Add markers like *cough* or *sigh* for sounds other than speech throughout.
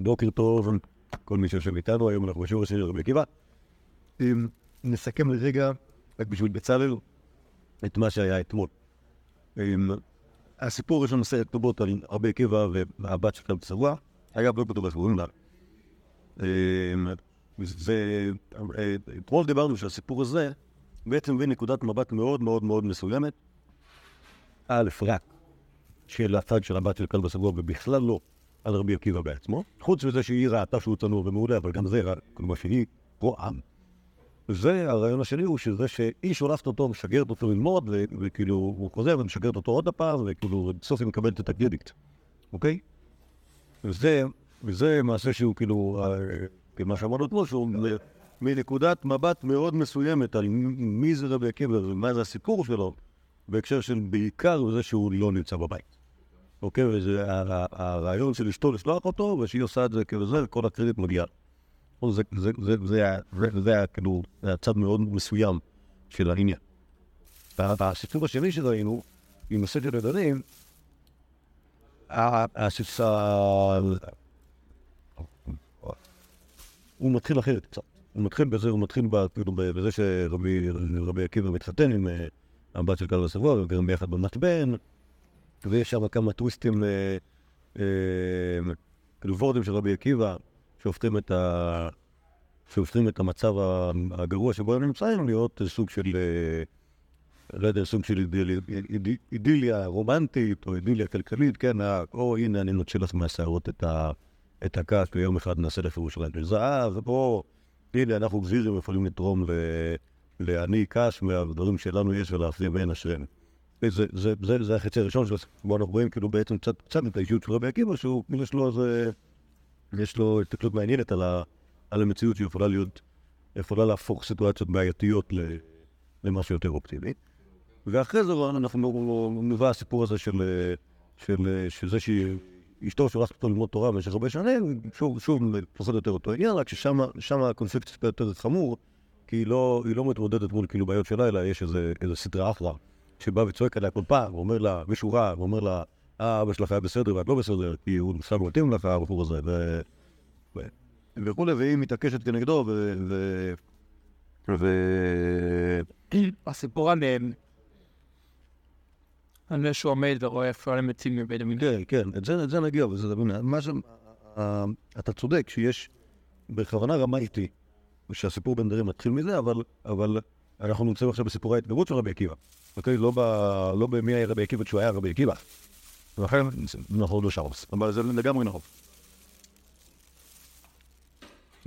בוקר טוב, כל מי שיושב איתנו, היום אנחנו בשיעור השני רבי עקיבא. נסכם לרגע, רק בשביל בצלאל, את מה שהיה אתמול. הסיפור הראשון עושה כתובות על רבי עקיבא והבת של כלב צבוע, אגב, לא כתוב בסיפורים לה. ואתמול דיברנו שהסיפור הזה בעצם מביא נקודת מבט מאוד מאוד מאוד מסוימת, א', רק של הצד של הבת של כלב הסגור, ובכלל לא על רבי עקיבא בעצמו, חוץ מזה שהיא ראתה שהוא צנוע ומעולה, אבל גם זה, כלומר שהיא רואה. והרעיון השני הוא שזה שהיא שולחת אותו, משגרת אותו ללמוד, וכאילו הוא חוזר ומשגרת אותו עוד הפעם, וכאילו בסוף היא מקבלת את הקרדיט, אוקיי? וזה, וזה מעשה שהוא כאילו, אה, כמה שאמרנו אתמול, שהוא מנקודת מבט מאוד מסוימת על מי זה רבי עקיבא ומה זה הסיפור שלו, בהקשר של בעיקר זה שהוא לא נמצא בבית. אוקיי? וזה הרעיון של אשתו לשלוח אותו, ושהיא עושה את זה כזה, וכל הקרדיט מגיע. זה, זה, זה, זה, היה- זה, זה היה כאילו, זה היה מאוד מסוים של העניין. והסיפור השני שראינו, עם הדרים, הסיפור... הוא מתחיל אחרת קצת. הוא מתחיל בזה, הוא מתחיל כאילו בזה שרבי רבי עקיבא מתחתן עם אה, הבת של כלב הסבוע, וגרים ביחד במתבן, ויש שם כמה טוויסטים, אה, אה, כאילו וורדים של רבי עקיבא, שהופכים את, ה... שהופכים את המצב הגרוע שבו הם נמצאים להיות סוג של, אה, לא יודע, סוג של אידיל- אידיל- אידיליה רומנטית או אידיליה כלכלית, כן, או הנה אני נוציא לך מהשערות את, ה... את הכעס, ויום אחד נעשה לך ירושלים של זהב, או הנה אנחנו גזירים יכולים לתרום. לעני קש מהדברים שלנו יש ולהפריע בין אשרינו. זה, זה, זה, זה החצי הראשון של הסיפור, בו אנחנו רואים כאילו בעצם קצת, קצת את האישיות של רבי עקיבא, שהוא, יש לו איזה, יש לו הסתכלות מעניינת על, ה, על המציאות שיכולה להיות, יכולה להפוך סיטואציות בעייתיות למשהו יותר אופטימי. ואחרי זה אנחנו נבוא הסיפור הזה של, של, של זה שאשתו שולחת אותו ללמוד תורה במשך הרבה שנים, שוב, שוב, פחות או יותר אותו עניין, רק ששם הקונפליקט יותר חמור, כי היא לא, היא לא מתמודדת מול כאילו בעיות שלה, אלא יש איזה, איזה סדרה אחלה, שבא וצועק עליה כל פעם, ואומר לה, מישהו רע, ואומר לה, אה, אבא שלך היה בסדר ואת לא בסדר, כי הוא סתם מתאים לך, הבחור הזה, ו... וכולי, והיא מתעקשת כנגדו, ו... ו... ו... הסיפור עליהם, על זה שהוא עומד ורואה איפה הם יוצאים מבית המקדש. כן, כן, את זה, נגיע, וזה דבר, מה ש... אה, אתה צודק שיש, בכוונה רמזתי, שהסיפור בין דרים מתחיל מזה, אבל, אנחנו נמצאים עכשיו בסיפורי ההתגרות של רבי עקיבא, אוקיי? לא, ב, לא במי היה רבי עקיבא כשהוא היה רבי עקיבא. ולכן עוד לא שם, אבל זה לגמרי נכון.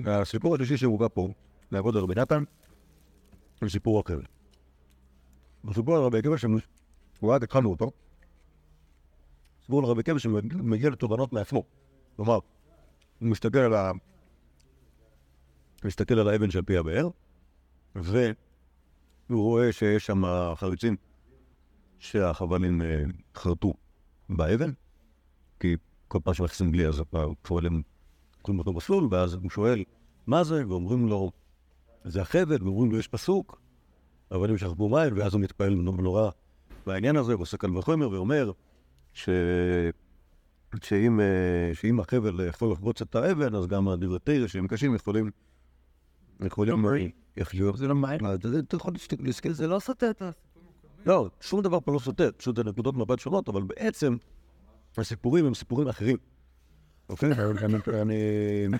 הסיפור השלישי שהובא פה, לעבוד על רבי נתן, הוא סיפור אחר. בסיפור על רבי עקיבא, שהוא רק התחלנו אותו, סיפור על רבי עקיבא שמגיע לתובנות מעצמו. כלומר, הוא מסתכל על ה... מסתכל על האבן שעל פי הבאר, והוא רואה שיש שם חריצים שהחבלים אה, חרטו באבן, כי כל פעם שמכניסים גלי אז הפועלים קוראים אותו מסלול, ואז הוא שואל מה זה, ואומרים לו, זה החבל, ואומרים לו, יש פסוק, אבנים שחרפו מים, ואז הוא מתפעל נורא בעניין הזה, ועושה קל וחומר, ואומר ש... שאם, אה, שאם החבל יכול לחבוץ את האבן, אז גם הדברי שהם קשים יכולים... יכולים... יחזור. זה לא מים. אתה יכול להסתכל... זה לא סותר את ה... לא, שום דבר פה לא סותר, פשוט זה נקודות מבט שונות, אבל בעצם הסיפורים הם סיפורים אחרים. אוקיי? *coughs* אני-.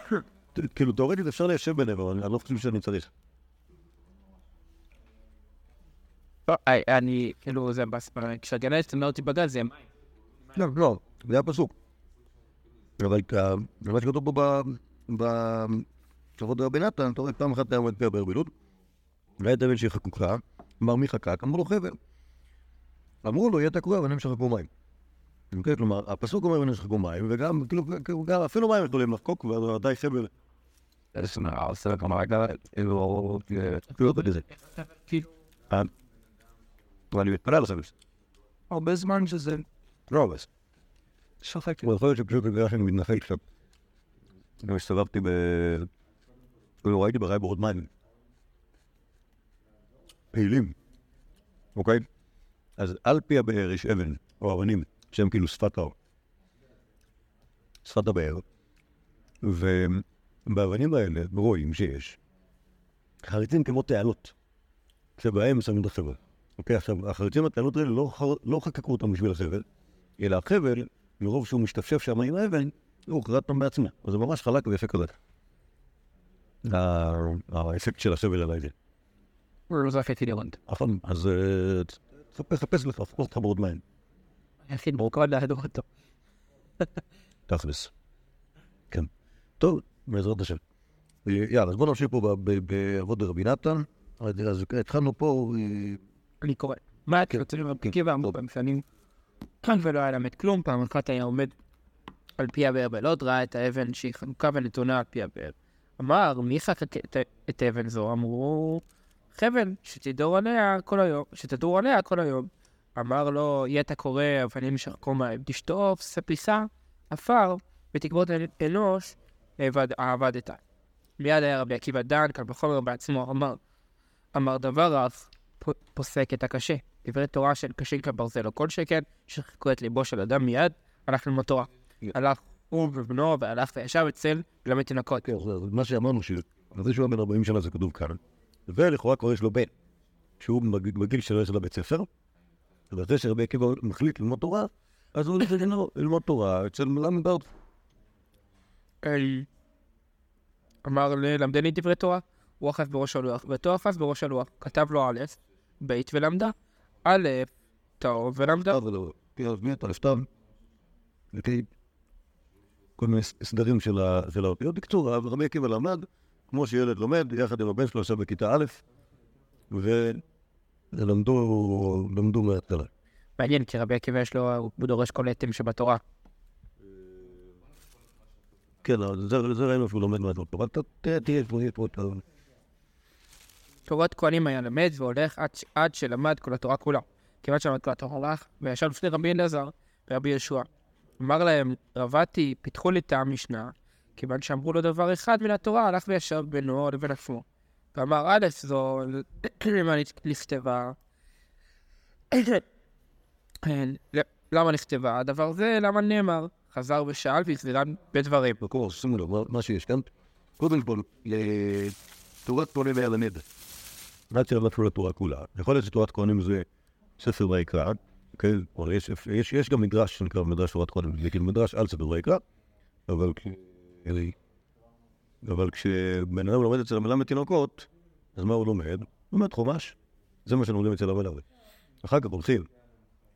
כאילו, תאורטית אפשר ליישב ביניהם, אבל אני לא חושב שאני צריך. לא, I- אני, כאילו, זה בס- כשהגננת אומרת תיפגע, זה מים. לא, לא, זה היה פסוק. אבל אה, מה שכתוב פה כבוד רבי נתן, אתה רואה, פעם אחת היה עומד פר בלוד, והיה את האבן שהיא חקוקה, אמר מי חקק? אמרו לו חבל. אמרו לו, יהיה תקוע אבנים שחקו מים. אוקיי, כלומר, הפסוק אומר אבנים שחקו מים, וגם, כאילו, אפילו מים יכולים לחקוק, וודאי חבל. כאילו, בזה. כאילו, ואני מתפלל על חבל. הרבה זמן שזה לא, אבל... שוחק. אבל יכול להיות שפשוט בגלל שאני מתנחל קצת. גם הסתובבתי ב... כאילו ראיתי בורות מים. פעילים, אוקיי? אז על פי הבאר יש אבן, או אבנים, שהם כאילו שפת האור. שפת הבאר. ובאבנים האלה רואים שיש חריצים כמו תעלות, שבהם שמים את החבל. אוקיי, עכשיו, החריצים התעלות האלה לא, ח- לא חקקו אותם בשביל החבל, אלא החבל, מרוב שהוא משתפשף שם עם האבן, הוא קראת אותם בעצמו. אז זה ממש חלק ויפה כזה. האפקט של החבל על האבן. לא זרקתי לראות. נכון, אז אה, תחפש חפש לך, לך בעוד מים. היחיד מאוד להדור אותו. *laughs* תכלס. כן. טוב, בעזרת השם. אה, יאללה, אז בוא נמשיך פה בעבוד רבי נתן. אז אז התחלנו פה, אה, אני קורא. מה לראות עקיבא אמרו במפעלים ולא היה למד כלום, פעם אחת היה עומד על פי הבאר בלוד, ראה את האבן שהיא חנוכה ונתונה על פי הבאר. אמר, מי חקק את- האבן זו? אמרו, חבל, שתדור עליה כל היום, שתדור עליה כל היום. אמר לו, יהיה אתה קורא אבנים שחקו מים, תשטוף ספיסה, עפר, ותקבות אנוש, עבד- עבדת. מיד היה רבי עקיבא דן, קל וחומר בעצמו, אמר, אמר דבר רב, פוסק את הקשה. דברי תורה של קשים כברזל, או כל שכן, שחקו את ליבו של אדם מיד, הלך ללמוד תורה. הלך הוא ובנו, והלך וישב אצל ללמד תינוקות. כן, אז מה שאמרנו, שזה שהוא היה בן 40 שנה זה כתוב כאן, ולכאורה כבר יש לו בן, שהוא בג- בגיל שלו יש לו בית ספר, ואחרי שרבי עקיבא מחליט ללמוד תורה, אז הוא הולך ללמוד- תורה אצל מלמד. אל- אמר ללמדני דברי תורה, הוא אחז בראש הלוח, ואותו אחז בראש הלוח, כתב לו א', ב' ולמדה. א', טוב ולמדה. טוב, ולא, כן, אז מי אתה נפטר? לפי כל מיני סדרים של ה- האותיות. בקיצור, רבי עקיבא למד, כמו שילד לומד, יחד עם הבן שלו ישב בכיתה א', ולמדו למדו מההתחלה. מעניין, כי רבי עקיבא יש לו, הוא דורש כל אתם שבתורה. כן, זה ראינו שהוא לומד מהתורה. אתה- תראה, תהיה פה, פה, אתה- תורת כהנים היה למד והולך עד שלמד כל התורה כולה. כיוון שלמד כל התורה הלך, וישב לפני רבי אלעזר ורבי יהושע. אמר להם, רבתי, פיתחו לי טעם משנה, כיוון שאמרו לו דבר אחד מן התורה, הלך וישב בינו לבין עצמו. ואמר, א', זו למה נכתבה? למה נכתבה? הדבר זה, למה נאמר? חזר ושאל והסבירן בדברים. בקור, שימו לב, מה- מה שיש כאן. קודם כל, אה, תורת כהנים היה למד. עד שלמדנו לתורה כולה. יכול להיות שתורת כהנים זה ספר ויקרא, או יש- גם מדרש שנקרא מדרש תורת כהנים, זה כאילו מדרש על ספר ויקרא, אבל אה, כשבן אדם לומד אצל המלמד תינוקות, אז מה הוא לומד? לומד חומש. זה מה שלומדים אצל המלמד. אחר כך הולכים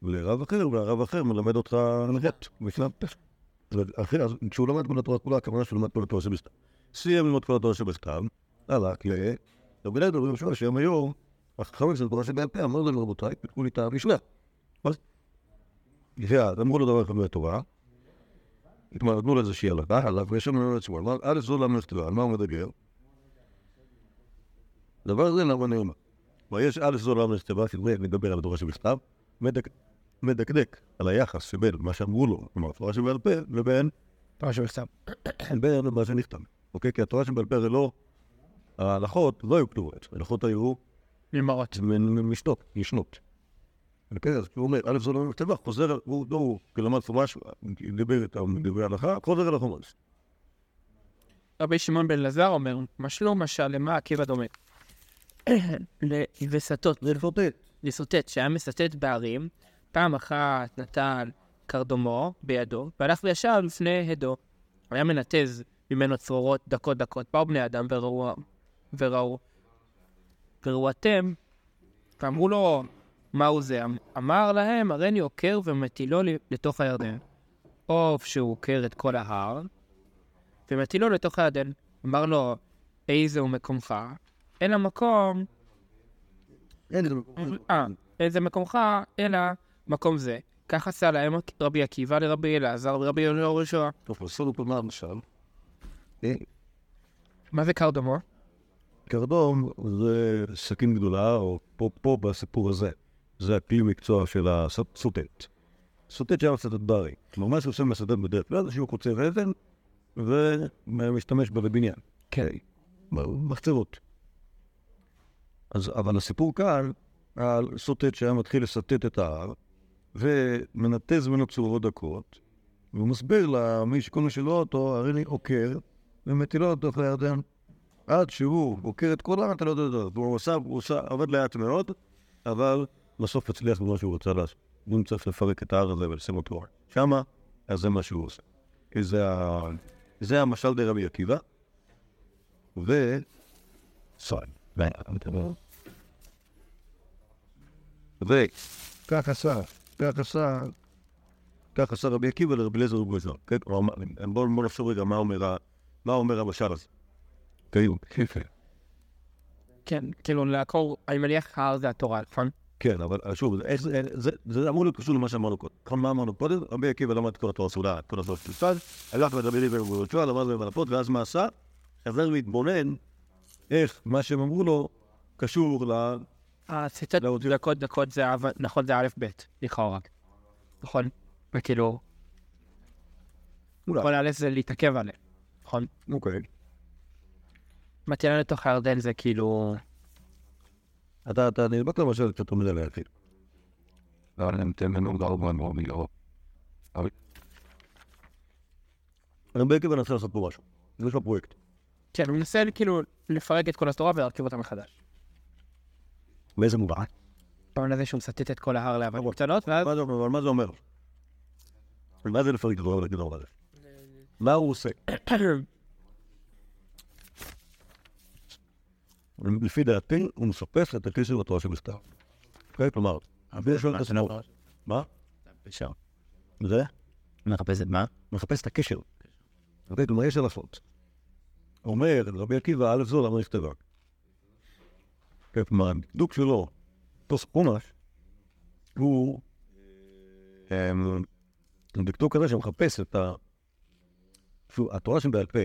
לרב אחר, והרב אחר מלמד אותך פסח. אחרי, אז כשהוא למד כל התורה כולה, הכוונה שהוא למד כל התורה שבכתב. סיים ללמוד כל התורה שבכתב, הלך ל... רבי אליעזר רבי יהושע, שהם היו החכמים של התורה שבעל פה, אמר להם רבותיי, פיתחו לי את המשנה. אז אמרו לו דבר אחד מהתורה, כלומר, נתנו לו איזושהי הלכה, הלך וישב לנו לעצמו, אמר, א' זו למה נכתבה, על מה הוא מדבר? דבר זה למה נאמר. ויש א' זו למה נכתבה, כי זה מדבר על התורה שבכתב, מדק- מדקדק על היחס שבין מה שאמרו לו, כלומר, התורה שבעל פה, לבין תורה שבכתב. *clears throat* בין מה שנכתב. אוקיי? כי התורה שבעל פה הרי לא... ההלכות לא היו כתובות, ההלכות היו ממרות. מ- מ- משנות, ישנות. אוקיי? אז הוא אומר, א' זו לא נכתבה, חוזר, הוא לא, הוא למד חומש, דיבר איתם, דיבר הלכה, חוזר על החומש. רבי שמעון בן אלעזר אומר, משלו משל למה עקיבא דומה. *coughs* לווסתות, זה לפוטט. לסוטט, שהיה מסטט בערים, פעם אחת נטל קרדומו בידו, והלך וישב לפני עדו. היה מנתז ממנו צרורות דקות דקות. באו בני אדם וראו, וראו, וראו אתם, ואמרו לו, מהו זה? אמר להם, הריני עוקר ומטילו לתוך הירדן. עוף שהוא עוקר את כל ההר, ומטילו לתוך הירדן. אמר לו, איזה הוא מקומך? אין המקום. אה, איזה מקומך, אלא מקום זה. כך עשה להם רבי עקיבא לרבי אלעזר ורבי יהושע. טוב, עשינו פה מה למשל? אה, מה זה קרדומו? קרדום זה סכין גדולה, או פה, פה בסיפור הזה, זה הכלי מקצוע של הסוטט. סוטט שהיה מסטט ברי. כלומר, מה שעושה מסטט בדרך כלל זה שהוא קוצב אבן ומשתמש בה בבניין. כן. מחצבות. אז, אבל הסיפור כאן על סוטט שהיה מתחיל לסטט את ההר ומנתז ממנו צורות דקות והוא מסביר למי שכל מי שלא אותו, הרי אני עוקר ומטילו לתוך הירדן. עד שהוא עוקר את כולם, אתה לא יודע אותו. והוא עושה, הוא עושה, עובד לאט מאוד, אבל בסוף הצליח במה שהוא רוצה לעשות. הוא צריך לפרק את ההר הזה ולשים אותו שמה, אז זה מה שהוא עושה. זה, ה... זה המשל די רבי עקיבא. ו... סוין. וכך עשה, כך עשה, כך עשה רבי עקיבא לרבי אליעזר ובגזר. כן? בואו בוא נחשוב רגע מה אומר, המשל הזה. כאילו, כן, כאילו לעקור, אני מניח ההר זה התורה, נכון? כן, אבל שוב, איך זה, זה, זה אמור להיות קשור למה שאמרנו קודם. מה אמרנו קודם? רבי עקיבא למד את כל התורה הסעודה, את כל התורה צד, הלך לדבר לי ובגבולותו, למד להם מלפות, ואז מה עשה? חזר להתבונן איך מה שהם אמרו לו קשור ל... הציטוט דקות דקות זה נכון זה א' ב', לכאורה. נכון? וכאילו, אולי. כל א' זה להתעכב עליהם, נכון? אוקיי. מטילה לתוך הירדן זה כאילו... אתה, אתה נדבק למשל קצת עומד עליה, אחי. רבי עקיבא נתחיל לעשות פה משהו. יש לו פרויקט. כן, הוא מנסה כאילו לפרק את כל התורה ולהרכיב אותה מחדש. באיזה מובן? במובן הזה שהוא מסטט את כל ההר לאבנים קטנות, ואז זה, אבל מה זה אומר? מה זה לפרק את התורה ולהגיד דבר הזה? מה הוא עושה? *clears throat* לפי דעתי, הוא מספס את הקשר לתורה שבכתב. אוקיי? כלומר, יש לו את הסיפור. מה? זה? מחפש את מה? מחפש את הקשר. אוקיי? כלומר, יש הלכות. אומר רבי עקיבא, א' זו למה נכתבה. כן, כלומר, הדקדוק שלו, תוס חומש, הוא אמ, דקדוק כזה שמחפש את ה... התורה שבעל פה,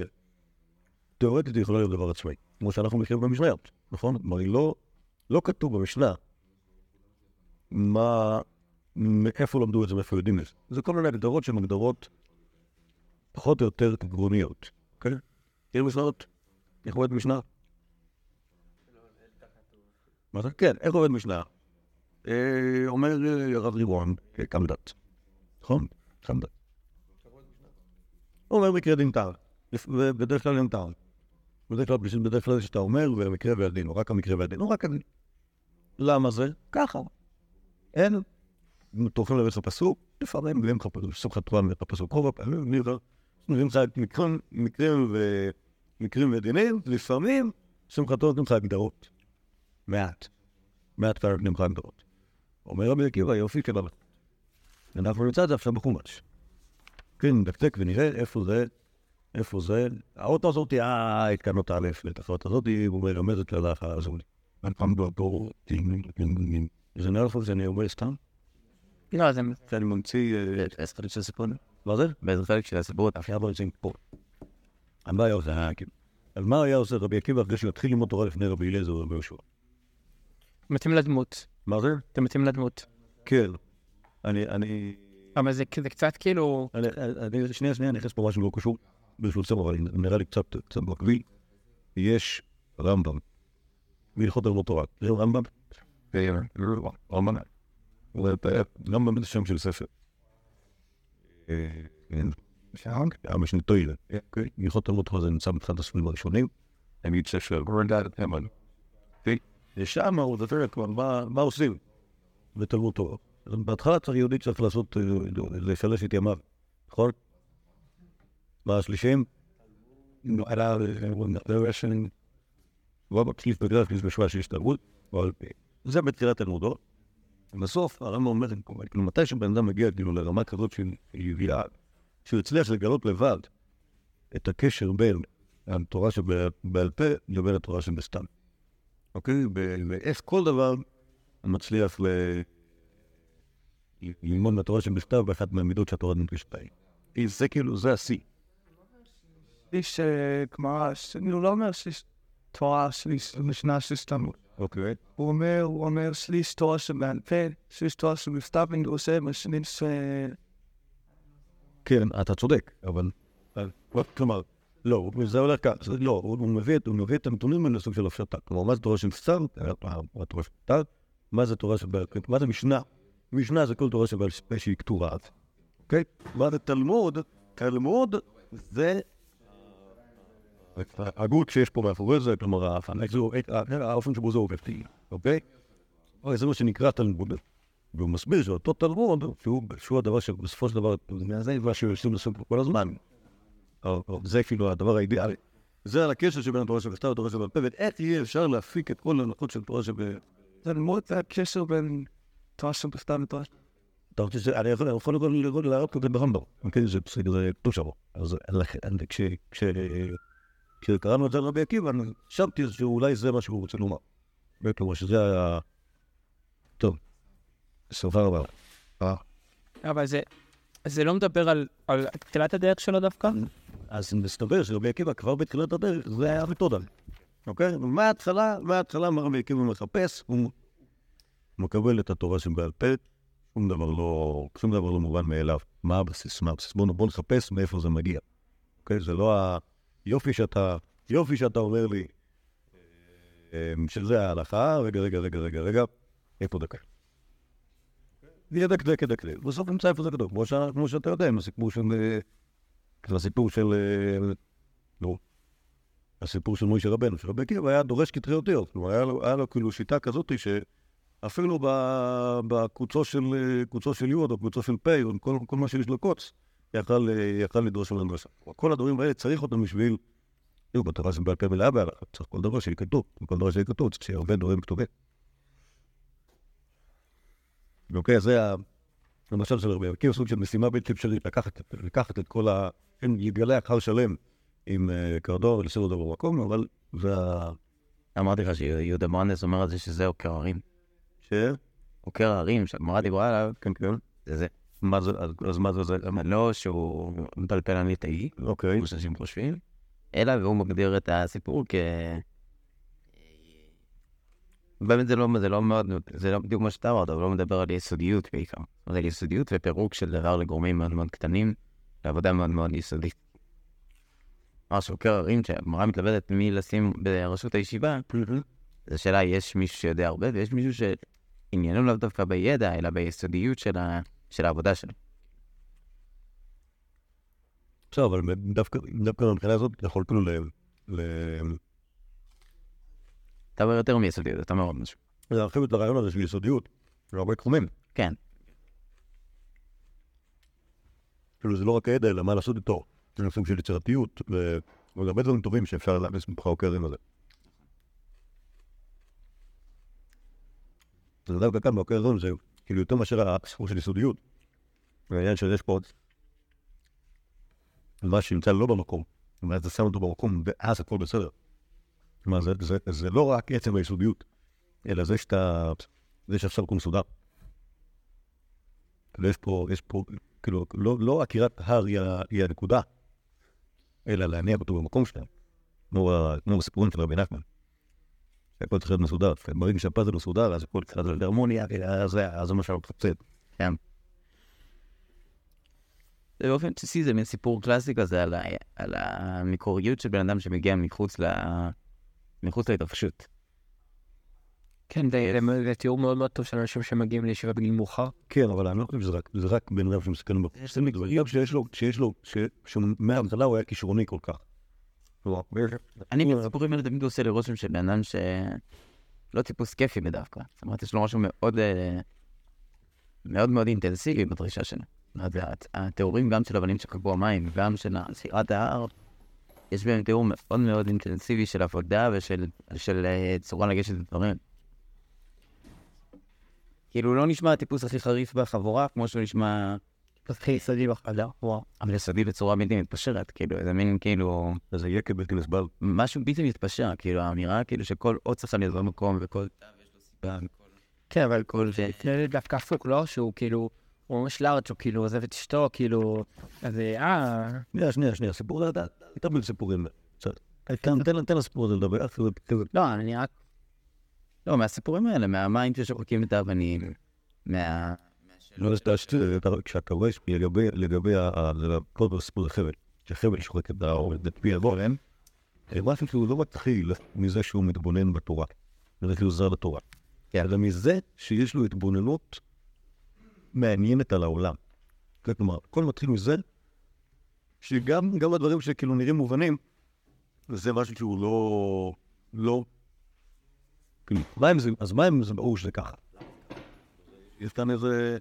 תיאורטית היא יכולה להיות דבר עצמאי, כמו שאנחנו מכירים במשניות, נכון? כלומר, לא, לא כתוב במשנה מה, מאיפה למדו את זה, מאיפה יודעים את זה. זה כל מיני הגדרות שהן הגדרות פחות או יותר עקרוניות, אוקיי? מכיר משנות? איך עובד משנה? מה זה? כן, איך עובד משנה? אה, אומר אה, הרב ריבון, אה, קם דת. נכון? קם דת. הוא אומר מקרה דין טעם, ובדרך כלל אין טעם. בדרך כלל, בדרך כלל שאתה אומר, ומקרה והדין, או רק המקרה והדין, או רק הדין. למה זה? ככה. אין. אם אתה הולכים לבית הפסוק, לפעמים מביאים לך פסוק חתרן ואת הפסוק רוב הפעמים, מביאים לך מקרים, מקרים ודינים, לפעמים שמחתו נותנים לך הגדרות. מעט. מעט כאלה נותנים לך הגדרות. אומר רבי עקיבא, יופי של. אנחנו נמצא את זה עכשיו בחומש. כן, נדקדק ונראה איפה זה, איפה זה. האות הזאת, אה, התקנות א', לתחרות הזאת, היא מרמזת להלכה הזאת. זה נראה לך שאני אומר סתם? לא, זה... שאני ממציא... אה, איזה חלק של הסיפור? מה זה? באיזה חלק של הסיפור אתה היה בעצם פה. על מה היה עושה? אה, כאילו. מה היה עושה רבי עקיבא אחרי שהוא התחיל ללמוד תורה לפני רבי אליעזר ורבי יהושע? מתאים לדמות. מה זה? זה מתאים לדמות. כן. אני, אני, אבל זה קצת כאילו... אני, אני, שנייה, שנייה, אני נכנס פה משהו לא קשור, ברשותכם, אבל נראה לי קצת, מקביל. יש רמב"ם, בהלכות תלמוד תורה. זה רמב"ם? רמב"ם. רמב"ם זה שם של ספר. כן. המשנתו ילה. הלכות תלמוד תורה זה נמצא באחד הספרים הראשונים. נגיד ספר גורנדד המן. ושם הוא מדבר כבר מה- עושים בתלמוד תורה. בהתחלה צריך יהודי צריך לעשות, אה, לשלש את ימיו, נכון? מה השלישים? נו, היה... הוא מקליף בגלל בשבוע שיש תלמוד, אבל זה בתחילת תלמודו. בסוף הרמב"ם אומר, כאילו מתי שבן אדם מגיע כאילו לרמה כזאת של ידיעה, שהוא הצליח לגלות לבד את הקשר בין התורה שבעל פה לבין התורה שבסתם. אוקיי? ואיך כל דבר מצליח. ללמוד מהתורה שבכתב באחת מהמידות שהתורה נפגשת בהן. זה כאילו, זה השיא. יש אה, גמרא, אני לא אומר שיש תורה שליש, משנה שליש תלמוד. אוקיי. הוא אומר, הוא אומר שליש תורה שבעל פה, שליש תורה שבכתב, משנים ש... כן, אתה צודק, אבל... אבל- כלומר, לא, זה הולך ככה, לא, הוא מביא את- הנתונים האלה לסוג של הפשטה. כלומר, מה זה תורה של תורה של סתם? מה זה תורה פה? מה זה משנה? משנה זה כל תורה שבעל פה שהיא כתובה. אוקיי? מה זה תלמוד? תלמוד זה ההגות שיש פה מאחורי זה, כלומר, האופן שבו זה עובד, אוקיי? אוקיי, זה מה שנקרא תלמוד. והוא מסביר שאותו תלמוד, שהוא הדבר שבסופו של דבר, זה מה שיושבים לעשות כל הזמן. זה כאילו הדבר האידיאלי. זה על הקשר שבין התורה שבכתב לתורה שבעל ואיך יהיה אפשר להפיק את כל ההנחות של תורה שב... זה ללמוד הקשר בין תורה שבכתב לתורה אתה רוצה ש... אני יכול להראות את זה ברמב"ם, אוקיי? זה בסדר, זה כתוב שם. אז כשקראנו את זה לרבי עקיבא, אני חשבתי שאולי זה מה שהוא רוצה לומר. כלומר, שזה היה... טוב, סובר רבה. אבל זה לא מדבר על תחילת הדרך שלו דווקא? אז מסתבר שרבי עקיבא כבר בתחילת הדרך, זה היה מתודה. אוקיי? מההתחלה, מההתחלה מה רבי עקיבא מחפש, הוא מקבל את התורה שבעל פה, שום דבר לא, שום דבר לא מובן מאליו. מה הבסיס? מה הבסיס? בואו בוא נחפש מאיפה זה מגיע. אוקיי? זה לא היופי שאתה, יופי שאתה אומר לי אה, שזה ההלכה, רגע, רגע, רגע, רגע, רגע, איפה דקה? ידקדק, ידקדק. בסוף נמצא איפה זה כתוב, כמו שאתה יודע, עם הסיפור של... הסיפור של... נו, הסיפור של מוישה רבנו, שרבי עקיבא היה דורש כתרי אותיות. כלומר, היה לו, כאילו שיטה כזאת שאפילו בקוצו של, יוד או קוצו של פ' או כל מה שיש לו קוץ, יכל, יכל לדרוש על הדרשה. כל הדברים האלה צריך אותם בשביל... תראו, בתורה שבעל פה מלאה בהלכה, צריך כל דבר שיהיה כתוב, כל דבר שיהיה כתוב, צריך שיהיה הרבה דברים כתובים. אוקיי, זה למשל של הרבה, כאילו סוג של משימה בלתי אפשרית, לקחת, לקחת את כל ה... כן, להתגלח הר שלם עם קרדור ולשים אותו במקום, אבל זה ה... אמרתי לך שיהודה מרנדס אומר על זה שזה עוקר הרים. ש? עוקר הרים, שהגמרא דיברה עליו, כן, כן. זה זה. מה זה, אז מה זה זה? לא שהוא מפלפל על ליטאי, אוקיי. כמו שאנשים חושבים, אלא והוא מגדיר את הסיפור כ... באמת זה לא, זה לא מאוד, זה לא בדיוק מה שאתה אמרת, אבל לא מדבר על יסודיות בעיקר. על יסודיות ופירוק של דבר לגורמים מאוד מאוד קטנים, לעבודה מאוד מאוד יסודית. ממש עוקר הרים שהגמרא מתלבטת מי לשים בראשות הישיבה, זו שאלה, יש מישהו שיודע הרבה, ויש מישהו שעניינו לאו דווקא בידע, אלא ביסודיות של, ה, של העבודה שלו. בסדר, אבל דווקא, דווקא מבחינה הזאת יכול כאילו ל... אתה אומר יותר מיסודיות, אתה אומר עוד משהו. להרחיב את הרעיון הזה של יסודיות, בהרבה תחומים. כן. כאילו זה לא רק הידע, אלא מה לעשות איתו. זה נושאים של יצירתיות, ועוד הרבה דברים טובים שאפשר להכניס מתוך העוקרים הזה. זה דווקא כאן בעוקר זה כאילו יותר מאשר הסיפור של יסודיות. העניין שיש פה עוד מה שנמצא לא במקום, ואז זה שם אותו במקום, ואז הכל בסדר. כלומר, זה, זה, זה לא רק עצם היסודיות, אלא זה שאתה, זה שעכשיו הכל מסודר. ויש פה, יש פה, כאילו, לא, לא עקירת הר היא, היא הנקודה, אלא להניח אותו במקום שלהם. כמו, כמו בסיפורים של רבי נחמן. הכל צריך להיות מסודר. ברגע שהפאזל מסודר, אז הכל צריך להיות הרמוניה, אז זה מה שאנחנו מחפשים. כן. באופן בסיסי זה מין סיפור קלאסי כזה על, ה, על המקוריות של בן אדם שמגיע מחוץ, ל, מחוץ להתרחשות. כן, זה, זה תיאור מאוד מאוד טוב של אנשים שמגיעים לישיבה בגיל מאוחר. כן, אבל אני לא חושב שזה רק, זה רק בן אדם שמסתכל בחוץ. זה גם שיש לו, שיש לו, שמההתחלה הוא היה כישרוני כל כך. אני בסיפורים האלה תמיד עושה לי רושם של בן אדם שלא טיפוס כיפי בדווקא. זאת אומרת, יש לו משהו מאוד מאוד מאוד אינטנסיבי בדרישה שלו. התיאורים גם של אבנים שחגו המים, גם של סירת ההר, יש בהם תיאור מאוד מאוד אינטנסיבי של עבודה ושל צורה לגשת לדברים. כאילו, לא נשמע הטיפוס הכי חריף בחבורה, כמו שהוא נשמע... הכי יסודי בחדר, וואו. אבל יסודי בצורה בלתי מתפשרת, כאילו, איזה מין, כאילו... איזה יקב בלתי נסבל. משהו בלתי מתפשר, כאילו, האמירה, כאילו, שכל עוד צריכה להיות במקום, וכל תו יש לו סיבה, וכל... כן, אבל כל זה... דווקא הפוך, לא? שהוא כאילו... הוא ממש לארג', הוא כאילו עוזב את אשתו, כאילו... אז אה... שנייה, שנייה, שנייה, סיפור, אתה תמיד סיפורים. תן לסיפור הזה לדבר. לא, אני רק... לא, מהסיפורים האלה, מהמים ששוחקים את האבנים, מה... לא, כשאתה רואה לגבי כל הסיפור החבל, שחבל שוחק את פי הגורם, משהו שהוא לא מתחיל מזה שהוא מתבונן בתורה, מזה שהוא זר לתורה, אלא מזה שיש לו התבוננות מעניינת על העולם. כלומר, הכל מתחיל מזה שגם הדברים שכאילו נראים מובנים, זה משהו שהוא לא... לא... כאילו. אז מים זה ברור שזה ככה. יש כאן איזה...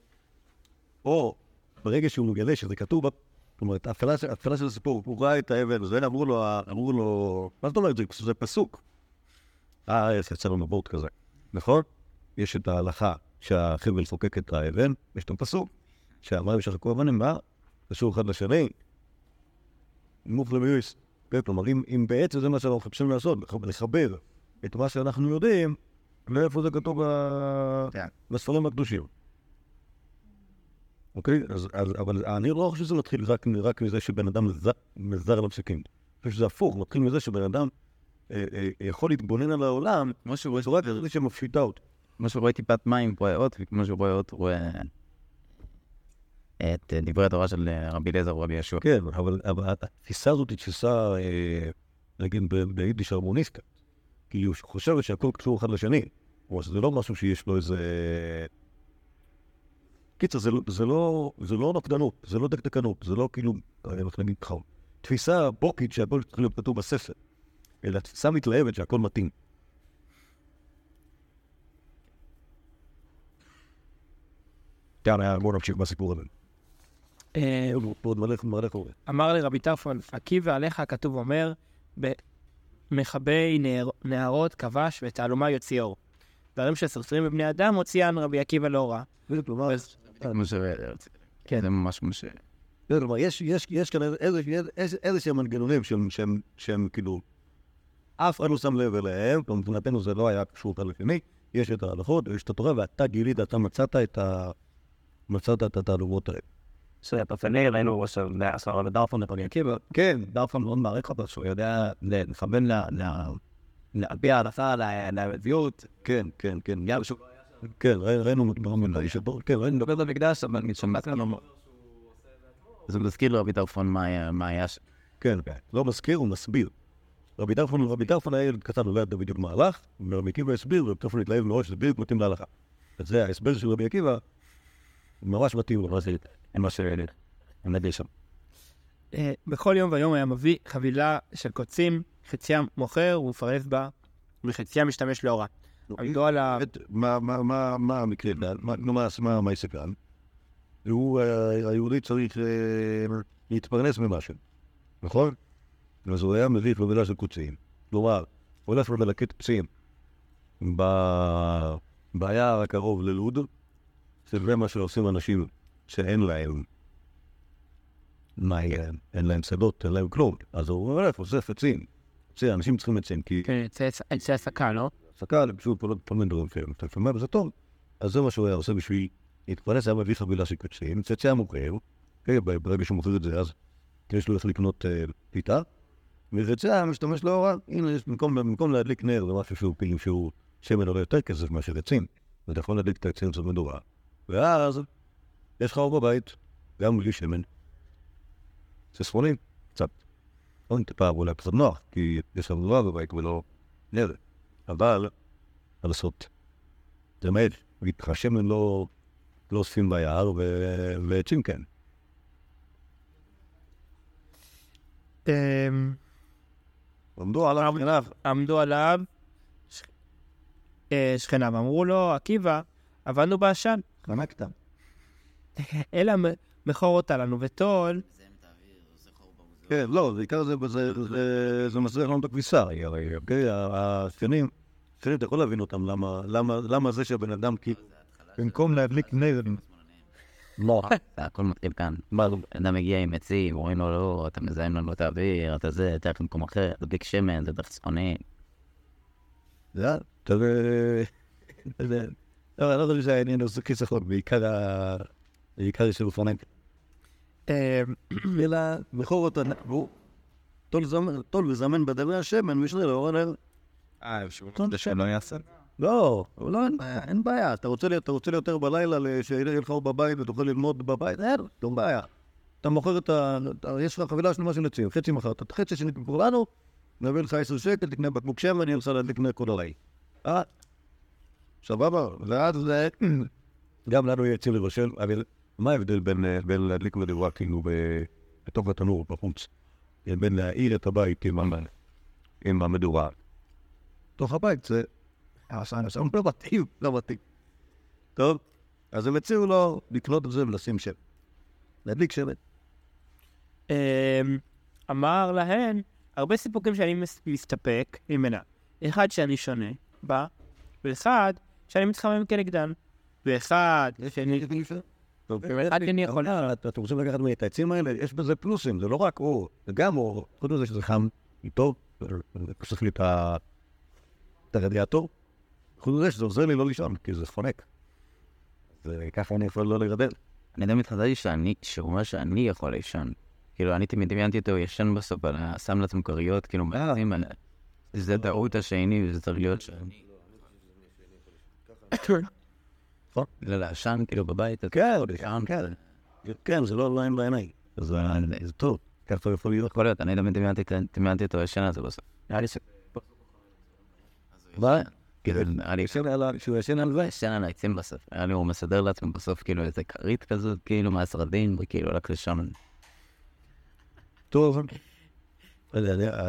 או ברגע שהוא מגלה שזה כתוב, זאת אומרת, ההתחלה של- הסיפור, הוא ראה את האבן, וזה אמרו לו, אמרו לו, מה זאת אומרת, זה, זה פסוק. אה, יצא לנו בורט כזה, נכון? יש את ההלכה שהחבל חוקק את האבן, יש את הפסוק, שהמים שחקו אבנים, מה? קשור אחד לשני. מוף למיוס. כן, כלומר, אם, בעצם זה מה שאנחנו מחפשים לעשות, לח- לחבר את מה שאנחנו יודעים, לאיפה זה כתוב כן. בספרים הקדושים. אוקיי? אז, אז, אבל אני לא חושב שזה מתחיל רק, רק מזה שבן אדם מזר, מזר לפסקים. אני חושב שזה הפוך, מתחיל מזה שבן אדם אה, אה, יכול להתבונן על העולם כמו שהוא רואה בצורה כזאת שמפשיטה אותו. כמו שהוא רואה טיפת מים, רואה אות, וכמו שהוא רואה אות, הוא רואה את אה, דברי התורה של אה, רבי אליעזר ורבי יהושע. כן, אבל, אבל התפיסה הזאת היא תפיסה, אה, נגיד ביידיש הרמוניסטית. כי הוא חושב שהכל קשור אחד לשני. כלומר, שזה לא משהו שיש לו איזה... קיצר, זה, לא- זה, לא, זה לא נוקדנות, זה לא דקדקנות, זה לא כאילו, איך נגיד לך, תפיסה בוקית שהכל צריך להיות כתוב בספר, אלא תפיסה מתלהבת שהכל מתאים. יאללה, בואו נמשיך בסיפור הזה. אה, עוד מלא. אמר רבי טרפון, עקיבא עליך הכתוב אומר, במכבי נהרות כבש ותעלומה יוציא אור. דברים שסותרים בבני אדם הוציאן רבי עקיבא לא רע. כלומר, כמו ש... כן, זה ממש כמו ש... לא, כלומר, יש, יש, יש כאן איזה, איזה, איזה, איזה שהם מנגנונים שהם, שהם, שהם כאילו, אף אחד לא שם לב אליהם, כלומר, מבחינתנו זה לא היה קשור אחד לשני, יש את ההלכות, יש את התורה, ואתה גילית, אתה מצאת את ה... מצאת את התעלומות האלה. לפני ראינו שעשר לדרפון לפני עקיבא, כן, דרפון מאוד מעריך אותו, שהוא יודע לכוון ל- ל- על פי ההלכה לנביאות, כן, כן, כן, גם שהוא כן, ראינו, שבו- כן, ראינו, מדבר במקדש, אבל משמעת לנו, זה מזכיר לרבי טרפון מה היה- ש... כן, לא מזכיר, הוא מסביר. רבי טרפון, רבי טרפון היה ילד קטן, הוא לא ידע בדיוק מה הלך, ורבי עקיבא הסביר, ורבי טרפון התלהב מראש, שזה בדיוק מתאים להלכה. אז זה ההסבר של רבי עקיבא, ממש מתאים למה זה, מה שעמד לי שם. אה, בכל יום ויום היה מביא חבילה של קוצים, חציים מוכר ומפרס בה, וחציים משתמש לא על ה... מה- מה- מה מה המקרה, מה- נו, מה העסק כאן? הוא, אה, היהודי צריך אה, להתפרנס ממשהו, נכון? אז הוא היה מביא חבילה של קוצים. כלומר, הוא הולך ומלקט פצעים ב- ביער הקרוב ללוד, שזה מה שעושים אנשים שאין להם, מה יהיה להם? אין להם שדות, אין להם כלום. אז הוא הולך, אוסף עצים. עצים, אנשים צריכים עצים, כי כן, עצי- עצי הסקה, לא? הפסקה לפשוט כל כל מיני דברים כאלה. אתה שומע וזה טוב. אז זה מה שהוא היה עושה בשביל להתפרנס, היה מביא חבילה של קצים, צאצא המוכר, כן, ברגע שהוא מוכר את זה, אז יש לו איך לקנות אה, פיתה, וצאצא משתמש לא רע, הנה, במקום, להדליק נר, זה משהו שהוא כאילו שהוא שמן עולה יותר כסף מאשר עצים, ואתה יכול להדליק את העצים קצת מדורה, ואז יש לך אור בבית, גם בלי שמן. זה ספונים, קצת. לא טיפה אולי קצת נוח, כי יש לך מדורה בבית ולא נר. אבל, מה לעשות? לך, שמן לא, לא אוספים ביער, ועצים כן. אמ, עמדו על הבחיניו. עמדו עליו אה, שכניו, אמרו לו, עקיבא, עבדנו בעשן, חנקת. *laughs* אלא מ- מכור אותה לנו וטול, כן, לא, בעיקר זה, זה, זה, זה מסריח לנו את הכביסה, הרי, אוקיי? השכנים, השכנים, אתה יכול להבין אותם, למה, למה, למה זה שהבן אדם, כאילו, במקום להדליק נר, לא, הכל מתחיל כאן. מה זה? אדם מגיע עם עצים, אומרים לו, לא, אתה מזהם לנו את האוויר, אתה זה, תלך למקום אחר, תדליק שמן, זה דרך צפוני. זה אתה. זה- לא, אני לא חושב שהעניין הוא כיס החוק, בעיקר יש אופניים. אמ, אלא אותה, והוא טול זמן- טול וזמן בדברי השמן, משנה לאור הנר. אה, שהוא שלא יעשה? לא, לא, אין בעיה. אתה רוצה יותר בלילה, שיהיה לך אור בבית ותוכל ללמוד בבית? אין, לא בעיה. אתה מוכר את ה... יש לך חבילה שלמה של עצים, חצי מכרת, את החצי השני תמכור לנו, נביא לך עשר שקל, תקנה בקבוק שמן, אני רוצה להדליק נר כל הלילה. אה? סבבה? ואז זה... *clears throat* גם לנו יהיה עצים לבשל, אבל מה ההבדל בין אה, בין להדליק מדורה כאילו בתוך התנור, בחוץ? בין להעיר את הבית עם ה- עם המדורה. תוך הבית זה... לא מתאים. לא מתאים. טוב, אז הם הציעו לו לקנות את זה ולשים שם. להדליק שמן. אמ, אמר להן, הרבה סיפוקים שאני מס- מסתפק ממנה. אחד שאני שונה בה, ואחד שאני מתחמם כנגדן. ואחד שאני... אחד שאני יכול... אה, את- אתם רוצים לקחת ממני את העצים האלה? יש בזה פלוסים, זה לא רק אור, זה גם אור. חוץ מזה שזה חם טוב, זה פוסק לי את הרדיאטור. חוץ מזה שזה עוזר לי לא לישון, כי זה חונק. וככה אני יכול לא להירדם. אני תמיד חשבתי שאני, שהוא אומר שאני יכול לישון. כאילו, אני תמיד דמיינתי אותו ישן ה- שם לעצמו כריות, כאילו, מעצים, על ה- זה טעות השני, וזה צריך להיות שאני. לא, לעשן, כאילו, בבית, כן, כן. כן, זה לא בעיניים. אז אה, זה טוב, ככה יכול להיות. יכול להיות, אני תמיד דמיינתי אותו ישן על זה בסוף. נראה לי ש... מה? על ה- שהוא ישן על זה? ישן על העצים בסוף. נראה לי הוא מסדר לעצמו בסוף כאילו איזה כרית כזאת, כאילו מהסרדין, וכאילו הולך לישון. טוב. לא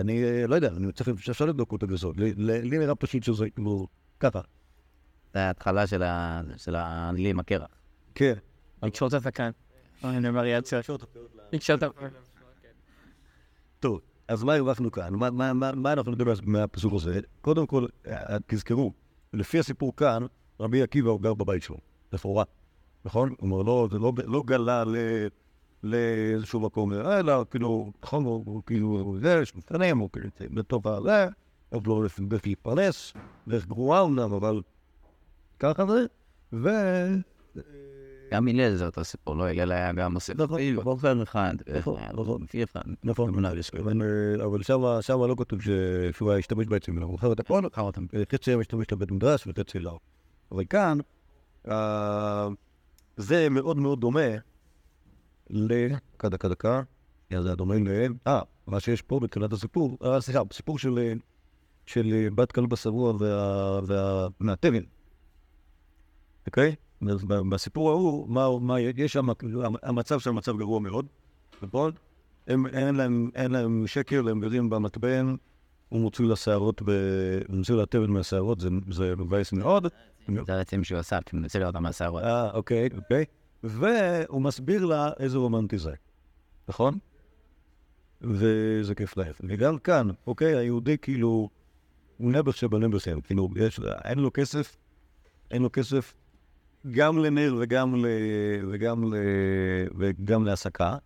אני- לא יודע, אני צריך, אפשר לבדוק אותה כזאת. לי נראה פשוט שזה כאילו ככה. זה ההתחלה של ה- של האנגלי עם הקרח. כן. לקשור את הזקן. אוי, אני אומר יד לקשור את הפנים. טוב, אז מה הרווחנו כאן? מה- מה- מה מה אנחנו נדבר מהפסוק הזה? קודם כל, אה, תזכרו, לפי הסיפור כאן, רבי עקיבא הוא גר בבית שלו, לכאורה, נכון? כלומר, לא, זה לא, לא גלה ל... לאיזשהו מקום, אלא כאילו, נכון, הוא הוא כאילו, זה, יש מתקנים, הוא כאילו בתוך הזה, עוד לא דרך להתפרנס, דרך גרועה אומנם, אבל ככה זה, ו... גם הלל זה אותו סיפור, לא? הלל היה גם עושה נכון, נכון. באופן אחד, נכון, נכון. לפי אחד. נכון, שקוראים. אבל, אה, שמה לא כתוב. שהוא היה השתמש האלה, הוא מכר את הכל, מכר אותם. חצי היה משתמש לבית מדרש וחצי לא. אבל כאן, אה, זה מאוד מאוד דומה ל... דקה, דקה, דקה. זה היה דומה ל... אה, מה שיש פה בתחילת הסיפור, אה, סליחה, סיפור של, אה, אה, בת כלב השבוע וה... אוקיי? בסיפור ההוא, מה, מה יש שם, המ- המצב שם מצב גרוע מאוד, נכון? הם, אין, להם, אין להם שקל, הם גרים במתבן, הוא מוציא לשערות, ב... הוא מוציא לתבן מהשערות, זה, זה מבאס מאוד. זה העצים שהוא עשה, כי מנסה להיות מהשערות. אה, אוקיי, אוקיי. והוא מסביר לה איזה רומנטי זה, נכון? וזה כיף להם. וגם כאן, אוקיי, היהודי כאילו, הוא נעבך שבנעבכם, כאילו, יש, אין לו כסף, אין לו כסף גם לנר וגם, ל, וגם, ל, וגם להסקה,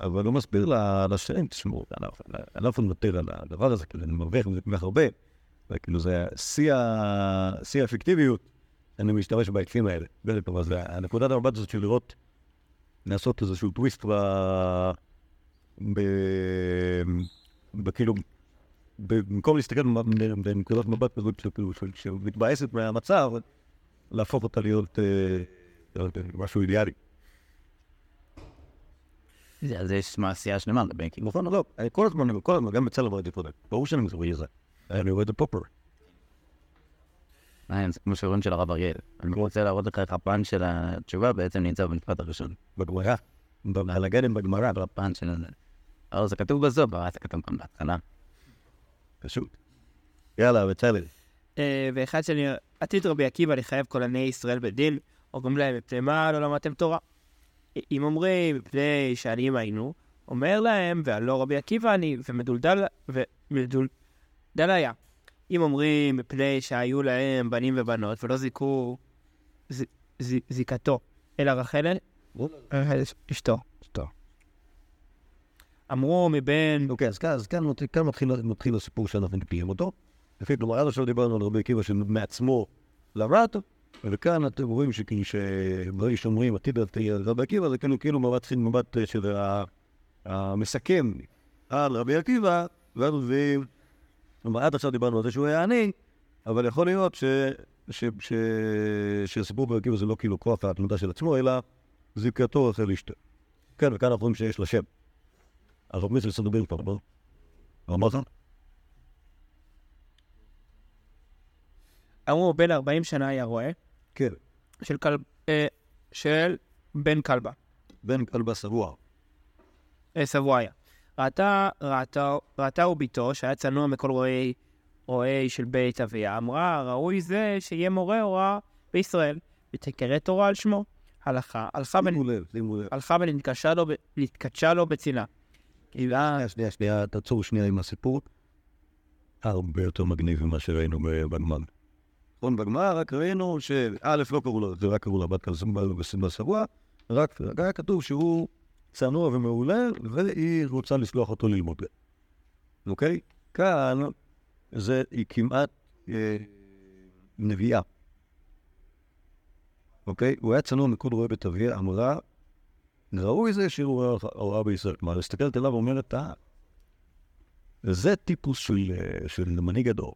אבל הוא מסביר לשם, תשמעו, אני לא- לא יכול לוותר על הדבר הזה, כאילו, אני מרוויח מזה כל כך הרבה, וכאילו זה שיא האפקטיביות. אני משתמש בעצים האלה. זה טוב, אז הנקודת המבט הזאת של לראות, לעשות איזשהו טוויסט ב... ב... בכאילו, במקום להסתכל בנקודת מבט כזאת שכאילו, של- שמתבאסת מהמצב, להפוך אותה להיות משהו אידיאלי. אז יש מעשייה שלמה כאילו. נכון לא? כל הזמן, כל הזמן, גם בצלם ראיתי קודם. ברור שאני מזוהה זה. אני רואה את הפופר. זה כמו שאומרים של הרב אריאל. אני רוצה להראות לך איך הפן של התשובה בעצם נמצא במשפט הראשון. בגמרא. על הגדם בגמרא. הפן של זה. אבל זה כתוב בסוף, אבל זה כתוב גם בהתחלה. פשוט. יאללה, בצלם. אה, ואחד שאני עתיד רבי עקיבא לחייב כהני ישראל בדין, אומרים להם, מפני מה לא למדתם תורה? אם אומרים, מפני שעניים היינו, אומר להם, והלא רבי עקיבא אני, ומדולדל, ומדולדל היה. אם אומרים, מפני שהיו להם בנים ובנות, ולא זיכו ז- ז- זיקתו, אלא רחל אשתו. אשתו. אמרו מבין, אוקיי, אז כאן, מתחיל, מתחיל הסיפור שאנחנו נקיים אותו. לפי כלומר, עד עכשיו דיברנו על רבי עקיבא שמעצמו למד, וכאן אתם רואים שברגע שאומרים עתיד עתיד רבי עקיבא, זה כאילו, מבט מתחיל מבט אה, של המסכם על רבי עקיבא, ואז מביאים, כלומר, עד עכשיו דיברנו על זה שהוא היה עני, אבל יכול להיות. שהסיפור ברבי עקיבא זה לא כאילו כוח ההתמדה של עצמו, אלא זיקתו רחל אשתו. כן, וכאן אנחנו רואים שיש לה שם. הרב מיסל סדובין כבר, בוא. לא אמרת? אמרו בן 40 שנה היה רועה, כן. של כלב, אה, של בן כלבה. בן כלבה שבוע. אה, סבויה. ראתה, ראתה, ראתה וביתו, שהיה צנוע מכל רועי, רועי של בית אביה, אמרה, ראוי זה שיהיה מורה הוראה בישראל, ותקרא תורה על שמו. הלכה, הלכה. שימו לב, שימו לב. הלכה ונתקשה לו, ב- לו בצנעה. שנייה, שנייה, שנייה, תעצור שנייה עם הסיפור. הרבה יותר מגניב ממה שראינו בגמר. נכון, בגמר רק ראינו שא' לא קראו לו, זה רק קראו לה בת כלסמה שבוע, רק רק היה כתוב שהוא צנוע ומעולה, והיא רוצה לשלוח אותו ללמוד. אוקיי? כאן זה, היא כמעט אה, נביאה. אוקיי? הוא היה צנוע מכל רואה בית אביה, אמרה, ראוי זה שהוא הוראה בישראל. כלומר, מסתכלת עליו ואומרת, אה, זה טיפוס של, אה, של מנהיג הדור.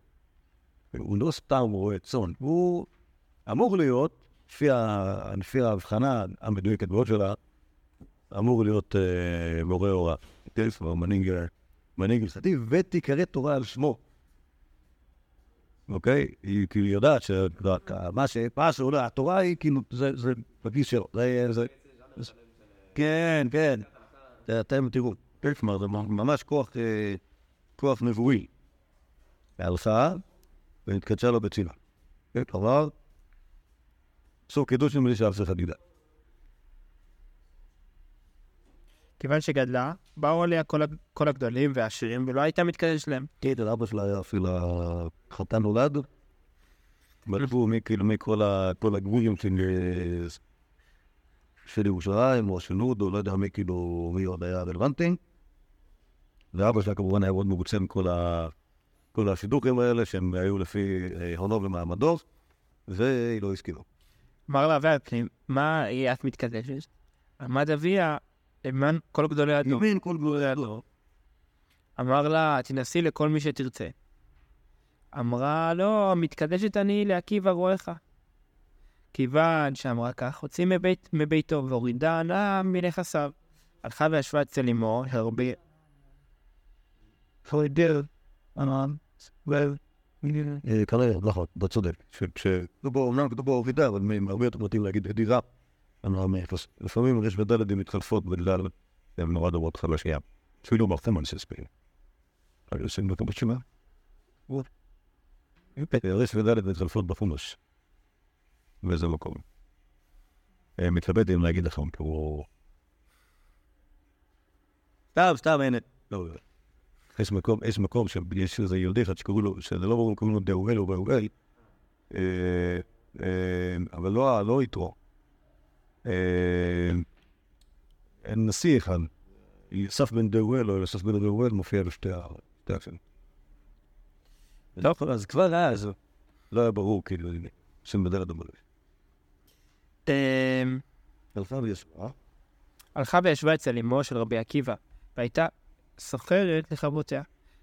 הוא לא סתם רואה צאן, הוא אמור להיות, לפי, ההבחנה המדויקת מאוד שלה, אמור להיות אה, מורה הוראה. כלומר, מנהיג, אה, מנהיג הלכתי, ותיקרא תורה על שמו. אוקיי? היא כאילו יודעת שמה ש... מה שעולה, התורה היא כאילו, זה, בכיס שלו. זה, כן, כן. אתם תראו. כלומר, זה ממש כוח, אה, נבואי. והלכה, ונתקדשה לו בצילה. כן, כלומר, עשו קידוש מבלי שאף אחד ידע. כיוון שגדלה, באו עליה כל, הגדולים והעשירים, ולא הייתה מתקדש להם. כן, אבא שלה היה אפילו חתן נולד. בדקו כאילו מכל הגבולים של ירושלים או של לוד, או לא יודע מי כאילו, מי עוד היה רלוונטי. ואבא שלה כמובן היה מאוד מרוצה מכל ה- כל השידוכים האלה, שהם היו לפי אה, הונו ומעמדו, והיא לא הסכימה. אמר לה, והפנים, מה היא את מתקדשת? עמד אביה למען כל גדולי הדור. ימין כל גלולי הדור. אמר לה, תנסי לכל מי שתרצה. אמרה, לא, מתקדשת אני לעקיבא רועך. כיוון שאמרה כך, הוציא מבית, מביתו והורידה הנאה מנכסיו. הלכה וישבה אצל אמו, הרבה... אה, כנראה, נכון, אתה צודק. אומנם כתוב בו הורידה, אבל הרבה יותר מתאים להגיד הדירה. מאפס. לפעמים יש בדלת מתחלפות בגלל, הן נורא דומות אחת לשנייה. אפילו מרתמן שספיר. אבל עושים אותו בתשובה. רש ודלת מתחלפות בחומש. באיזה מקום. אה, מתלבט אם להגיד לכם, כי הוא... סתם, סתם, הנה. לא, לא. יש מקום, יש מקום שיש איזה יהודי אחד שקראו לו, שזה לא ברור קוראים לו דאואל או באואל, אה, אה, אבל לא, לא יתרו. אה, אין נשיא אחד. יוסף בן דאואל או יוסף בן דאואל מופיע בשתי ה- שתי הקשרים. טוב, אז כבר אז לא היה ברור, כאילו, שם הלכה וישבה. הלכה וישבה אצל אמו של רבי עקיבא, והייתה סוחרת לכבותיה.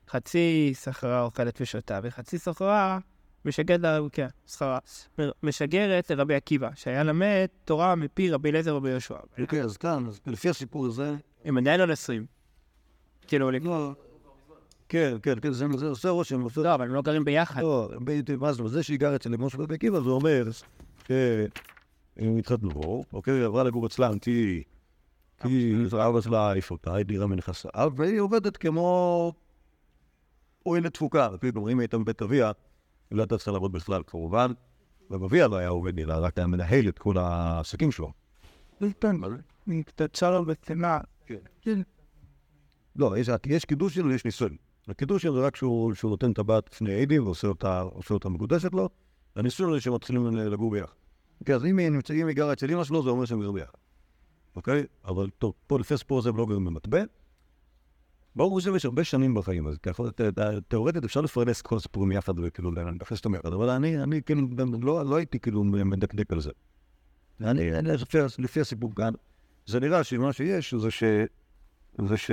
חצי סחרה אוכלת ושותה, וחצי סחרה משגרת לרבקיה, סחרה. משגרת לרבי עקיבא, שהיה למד תורה מפי רבי אליעזר ורבי יהושע. אוקיי, אז כאן, אז לפי הסיפור הזה, הם עדיין לא נשואים. כאילו, לא... כן, כן, כן, זה עושה רושם, לא, אבל הם לא גרים ביחד. לא, ב- מה זה, זה שהיא גרה אצל של רבי עקיבא, זה אומר שהם התחתנו, אוקיי, היא עברה לגור אצלם, כי כי אבא שלה העיף אותה, היא דירה מנכסיו, והיא עובדת כמו אוהלת תפוקה, כאילו, אם היא הייתה בבית אביה, היא לא הייתה צריכה לעבוד בכלל, כמובן, ובאביה לא היה עובד, אלא רק היה מנהל את כל העסקים שלו. נתקדשה לו בצנעה. לא, יש, יש קידושין ויש נישואין. הקידושין זה רק שהוא, שהוא נותן טבעת לפני עדים ועושה אותה, מקודשת לו, והנישואין זה שמתחילים לגור ביחד. אז אם היא היא גרה אצל אמא שלו, זה אומר שהם גרים ביחד. אוקיי? אבל טוב, פה לפי הסיפור הזה הם לא גרים במטבע. ברור שיש הרבה שנים בחיים, אז ככה, תאורטית אפשר לפרנס כל הסיפורים יחד וכאילו להכניס אותם יחד, אבל אני, אני כאילו, לא, לא הייתי כאילו מדקדק על זה. אני, אני לפי, הסיפור כאן, זה נראה שמה שיש זה ש... זה ש...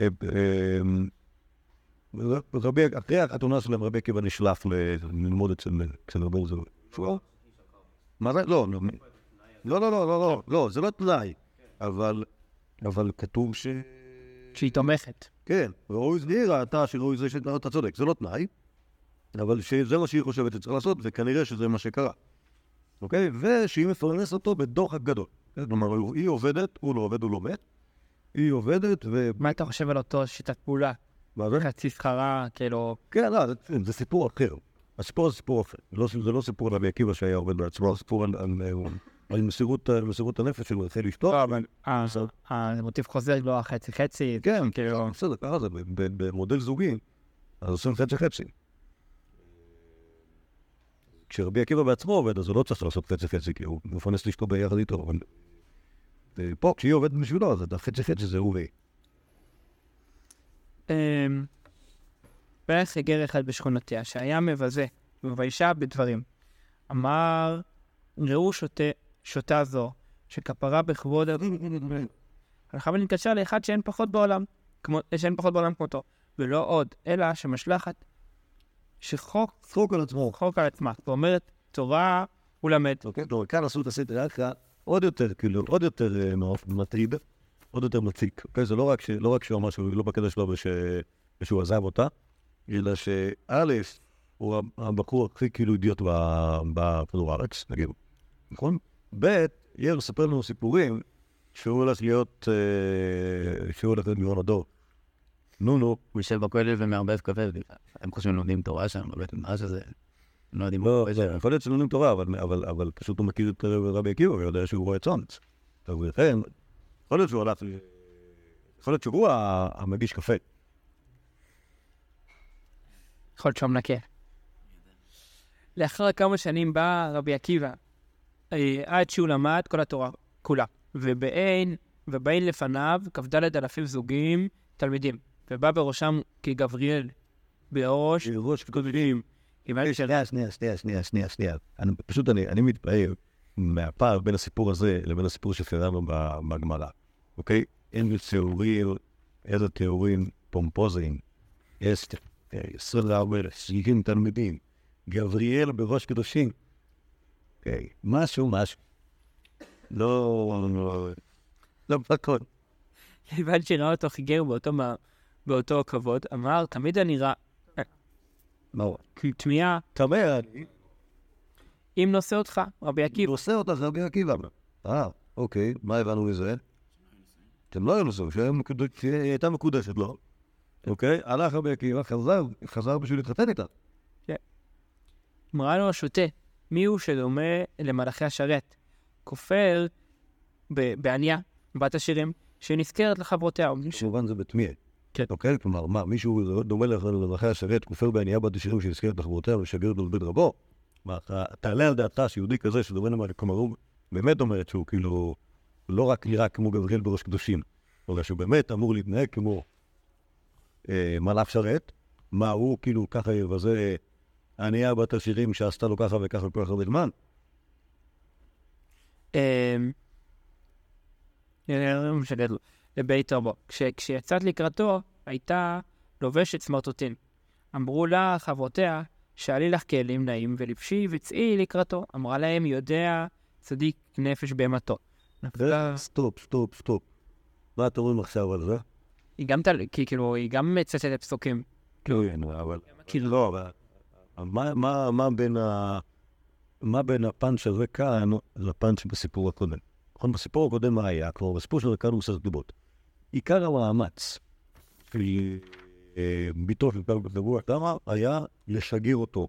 אה, אה, רבי, אחרי החתונה שלהם רבי עקיבא נשלף ללמוד אצל רבי זו. מה זה? לא, לא, לא, לא, לא, לא, לא, זה לא תנאי, אבל, אבל כתוב ש... שהיא תומכת. כן, ראוי היא ראתה שראוי זה שאתה צודק, זה לא תנאי, אבל שזה מה שהיא חושבת שצריך לעשות, וכנראה שזה מה שקרה. אוקיי? ושהיא מפרנסת אותו בדוחק גדול. כן, כלומר, היא עובדת, הוא לא עובד, הוא לא מת, היא עובדת, ו... מה אתה חושב על אותו שיטת פעולה? מה זה? חצי שכרה, כאילו... כן, לא, זה, זה סיפור אחר. הסיפור זה סיפור אחר. לא, זה לא סיפור על רבי עקיבא שהיה עובד בעצמו, זה סיפור על, על, על מסירות, מסירות הנפש של רחל אשתו. לא, אבל אה, המוטיב חוזר לא החצי חצי, כן, כאילו... בסדר, ככה זה, במודל זוגי, אז עושים חצי חצי. כשרבי עקיבא בעצמו עובד, אז הוא לא צריך לעשות חצי חצי, כי הוא מפרנס לאשתו ביחד איתו, אבל... ופה, כשהיא עובדת בשבילו, אז החצי חצי זה הוא והיא. אמ, בערך הגר אחד בשכונותיה, שהיה מבזה, מביישה בדברים. אמר, ראו שותה, שותה זו, שכפרה בכבוד... הלכה ונתקשר לאחד שאין פחות בעולם, כמו, שאין פחות בעולם כמותו, ולא עוד, אלא שמשלחת שחוק צחוק על עצמו. חוק על עצמה, ואומרת, תורה הוא למד. אוקיי? כאן עשו את הסדר ככה עוד יותר, כאילו, עוד יותר אה, מטריד, עוד יותר מציק. אוקיי? זה לא רק, ש, לא רק שהוא אמר שהוא לא בקטע שלו וש, ושהוא עזב אותה, אלא שא', הוא הבחור הכי כאילו אידיוט בכדור הארץ, נגיד, נכון? ב', יאיר מספר לנו סיפורים שהוא הולך להיות, אה, שהוא הולך להיות מיון הדור. נו, נו, הוא יושב בכולל ומערבב קפה, הם חושבים לומדים תורה שם, אבל מה שזה... הם לא יודעים... לא, זה, יכול להיות שלומדים תורה, אבל, פשוט הוא מכיר את רבי עקיבא ויודע שהוא רואה צאנץ. אז לכן, יכול להיות שהוא הלך, יכול להיות שהוא המגיש קפה. יכול להיות שהוא מנקה. לאחר כמה שנים בא רבי עקיבא, עד שהוא למד כל התורה כולה. ובאין, ובאין לפניו כ"ד אלפים זוגים תלמידים, ובא בראשם כגבריאל בראש ראש קודמים. של... שנייה, שנייה, שנייה, שנייה, שנייה, שנייה. פשוט אני, אני מתפעל מהפער בין הסיפור הזה לבין הסיפור שקראנו בגמרא, אוקיי? אין תיאורים, איזה תיאורים פומפוזיים. יש 24 אלף, 70 תלמידים. גבריאל בראש קדושים. אוקיי, משהו, משהו. לא, לא, לא בכל. כיוון שראה אותו חיגר באותו, כבוד, אמר, תמיד אני רע, הוא? תמיהה, תמה, אני אם נושא אותך, רבי עקיבא. עושה אותך רבי עקיבא. אה, אוקיי, מה הבנו מזה? אתם לא היו נוסעים, שהיא הייתה מקודשת לו. אוקיי, הלך רבי עקיבא, חזר, חזר בשביל להתחתן איתה. אמרה לו השוטה, מי הוא שדומה למלאכי השרת? כופר בעניה, בת השירים, שנזכרת לחברותיה. כמובן זה בתמיהה. כן. אוקיי? כלומר, מה, מישהו דומה למלאכי השרת, כופר בענייה בת השירים שנזכרת לחברותיה ושגר לו לבית רבו? מה, תעלה על דעתך שיהודי כזה שדומה למלאכי, כלומר, הוא באמת אומרת שהוא כאילו לא רק נראה כמו גבריאל בראש קדושים, אלא שהוא באמת אמור להתנהג כמו אה, מלאך שרת, מה הוא כאילו ככה יבזה ענייה בת השירים שעשתה לו ככה וככה כל כך הרבה זמן? אמ, לא משנה לבית רבו. כש- כשיצאת לקראתו, הייתה לובשת סמרטוטים. אמרו לה חברותיה, שאלי לך כלים נאים ולבשי וצאי לקראתו. אמרה להם, יודע צדיק נפש בהמתו. סטופ, סטופ, סטופ. מה אתם אומרים עכשיו על זה? היא גם, כאילו, היא גם מצטטת פסוקים. כן, אבל... כאילו לא, אבל... מה, מה, מה בין ה... מה בין הפאנץ' הזה כאן לפאנץ' בסיפור הקודם? נכון, בסיפור הקודם מה היה? כלומר, בסיפור של הקרנו קצת דיבות. עיקר המאמץ אה, ביתו של קרנו קצת למה היה לשגר אותו,